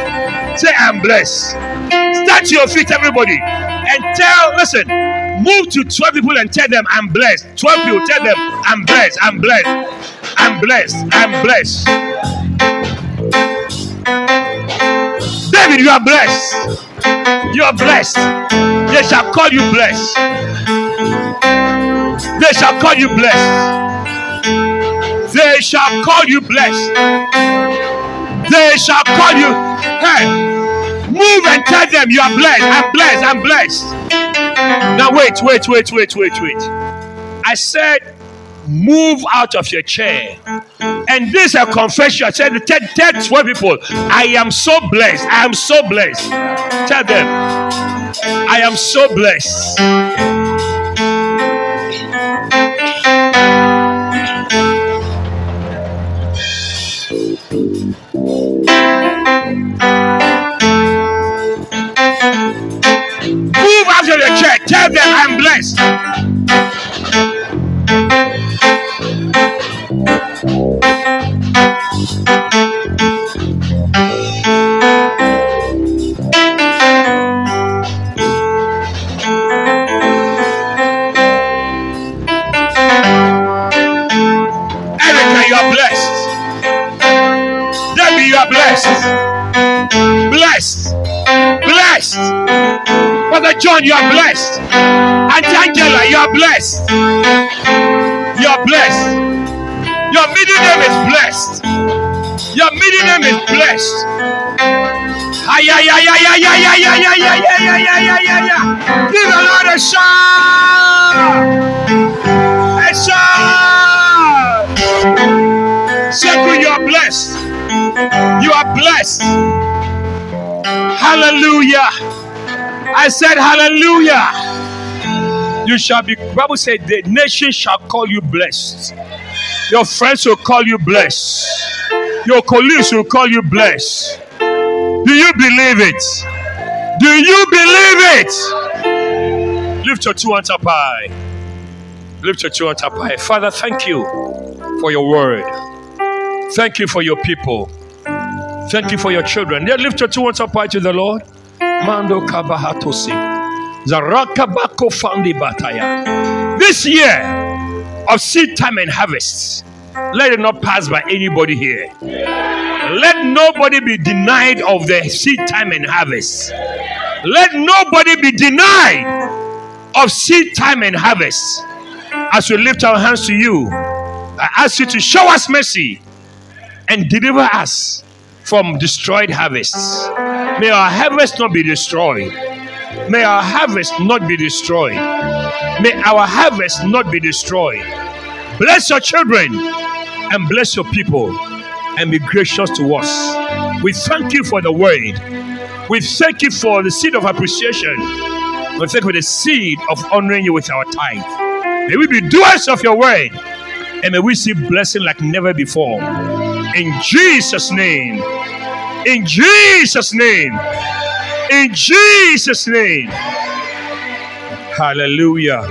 Say, I'm blessed. Stand to your feet, everybody, and tell, listen, move to 12 people and tell them, I'm blessed. 12 people, tell them, I'm blessed, I'm blessed, I'm blessed, I'm blessed. David, you are blessed. You are blessed. They shall call you blessed. They shall call you blessed. They shall call you blessed. They shall call you. Hey, move and tell them you are blessed. I'm blessed. I'm blessed. Now wait, wait, wait, wait, wait, wait. I said, move out of your chair. And this is a confession. Said, tell, tell 12 people, I am so blessed. I am so blessed. Tell them, I am so blessed. Move out of your chair. Tell them I'm blessed. John, you are blessed. Auntie Angela, you are blessed. You are blessed. Your middle name is blessed. Your middle name is blessed. Give the Lord a shout. A shout. Second, you are blessed. You are blessed. Hallelujah. I said hallelujah. You shall be, Bible said the nation shall call you blessed. Your friends will call you blessed. Your colleagues will call you blessed. Do you believe it? Do you believe it? Lift your two hands up high. Lift your two hands up high. Father, thank you for your word. Thank you for your people. Thank you for your children. They lift your two hands up high to the Lord. Mando kabahatosi. Zarakabako fandi bataya. This year of seed time and harvest, let it not pass by anybody here. Let nobody be denied of the seed time and harvest. Let nobody be denied of seed time and harvest. As we lift our hands to you, I ask you to show us mercy and deliver us from destroyed harvests. May our harvest not be destroyed. May our harvest not be destroyed. May our harvest not be destroyed. Bless your children and bless your people and be gracious to us. We thank you for the word. We thank you for the seed of appreciation. We thank you for the seed of honoring you with our tithe. May we be doers of your word and may we see blessing like never before. In Jesus' name. In Jesus' name. In Jesus' name. Hallelujah.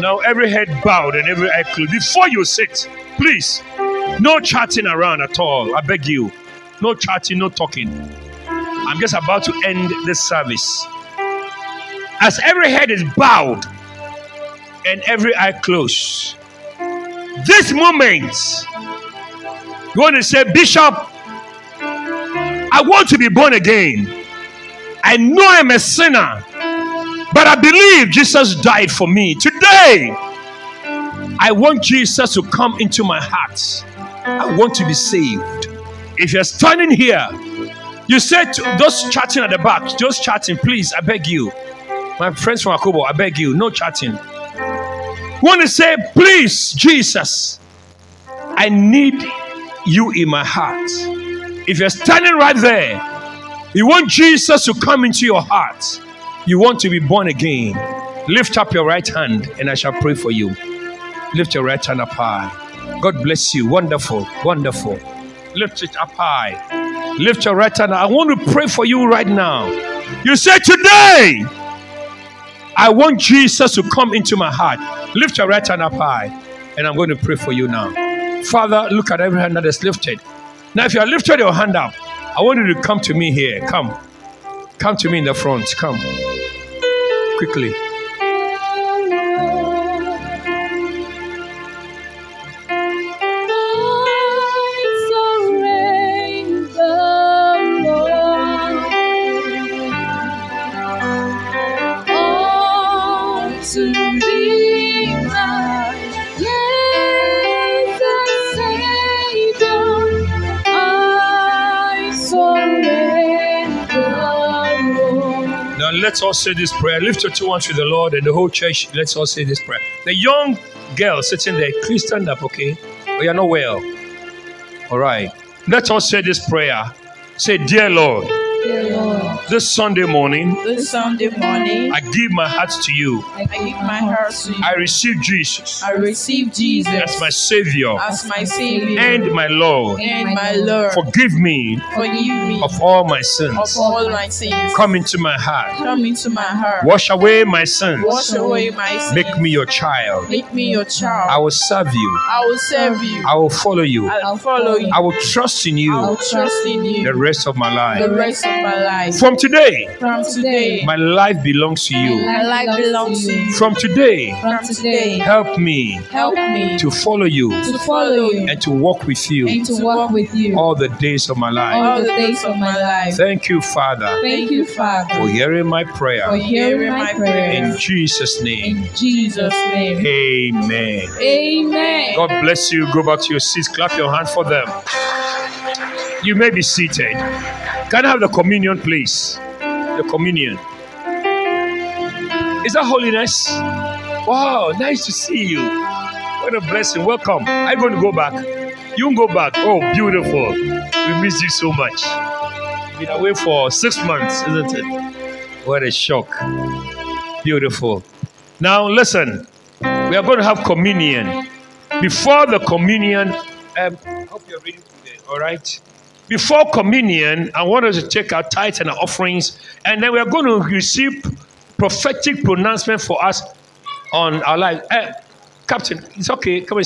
Now, every head bowed and every eye closed. Before you sit, please, no chatting around at all. I beg you. No chatting, no talking. I'm just about to end this service. As every head is bowed and every eye closed, this moment, you want to say, Bishop, I want to be born again. I know I'm a sinner, but I believe Jesus died for me. Today, I want Jesus to come into my heart. I want to be saved. If you're standing here, you said to those chatting at the back, just chatting, please, I beg you. My friends from Akobo, I beg you, no chatting. Want to say, please, Jesus, I need you in my heart. If you're standing right there, you want Jesus to come into your heart. You want to be born again. Lift up your right hand and I shall pray for you. Lift your right hand up high. God bless you. Wonderful. Wonderful. Lift it up high. Lift your right hand. I want to pray for you right now. You say, Today, I want Jesus to come into my heart. Lift your right hand up high. And I'm going to pray for you now. Father, look at every hand that is lifted. Now, if you are lifted your hand up, I want you to come to me here. Come. Come to me in the front. Come. Quickly. To be Now let's all say this prayer. Lift your two hands to the Lord and the whole church. Let's all say this prayer. The young girl sitting there, please stand up, okay? Oh, you're not well. All right. Let's all say this prayer. Say, Dear Lord, this Sunday morning, this Sunday morning, I give my heart to you. I give my heart to you. I receive Jesus I receive Jesus as my Savior as my Savior and my Lord. and my Lord. Forgive me Forgive me of all my sins. of all my sins. Come into my heart. Come into my heart. Wash away my sins. Wash away my sins. Make me your child. Make me your child. I will serve you. I will serve you. I will follow you. I'll follow you. I will trust in you. I'll you trust in you. the rest of my life. the rest my life. From today, From today, my life belongs to you. my life belongs to you. From today, From today, help me help me to follow you to follow you and to walk with you and to walk with you all the days of my life. all the days of my life. Thank you, Father, Thank you, Father, for Father, hearing my prayer. for prayer. hearing my prayer. In. Jesus' name, In Jesus' name. amen. Amen. God bless you. Go back to your seats. Clap your hands for them. You may be seated. Can I have the communion, please? The communion. Is that holiness? Wow, nice to see you. What a blessing. Welcome. I'm going to go back. You can go back. Oh, beautiful. We miss you so much. Been away for six months, isn't it? What a shock. Beautiful. Now, listen. We are going to have communion. Before the communion, um, I hope you're ready today, all right? Before communion, I want us to take our tithes and our offerings, and then we are going to receive prophetic pronouncement for us on our life. Eh, Captain, it's okay. Come and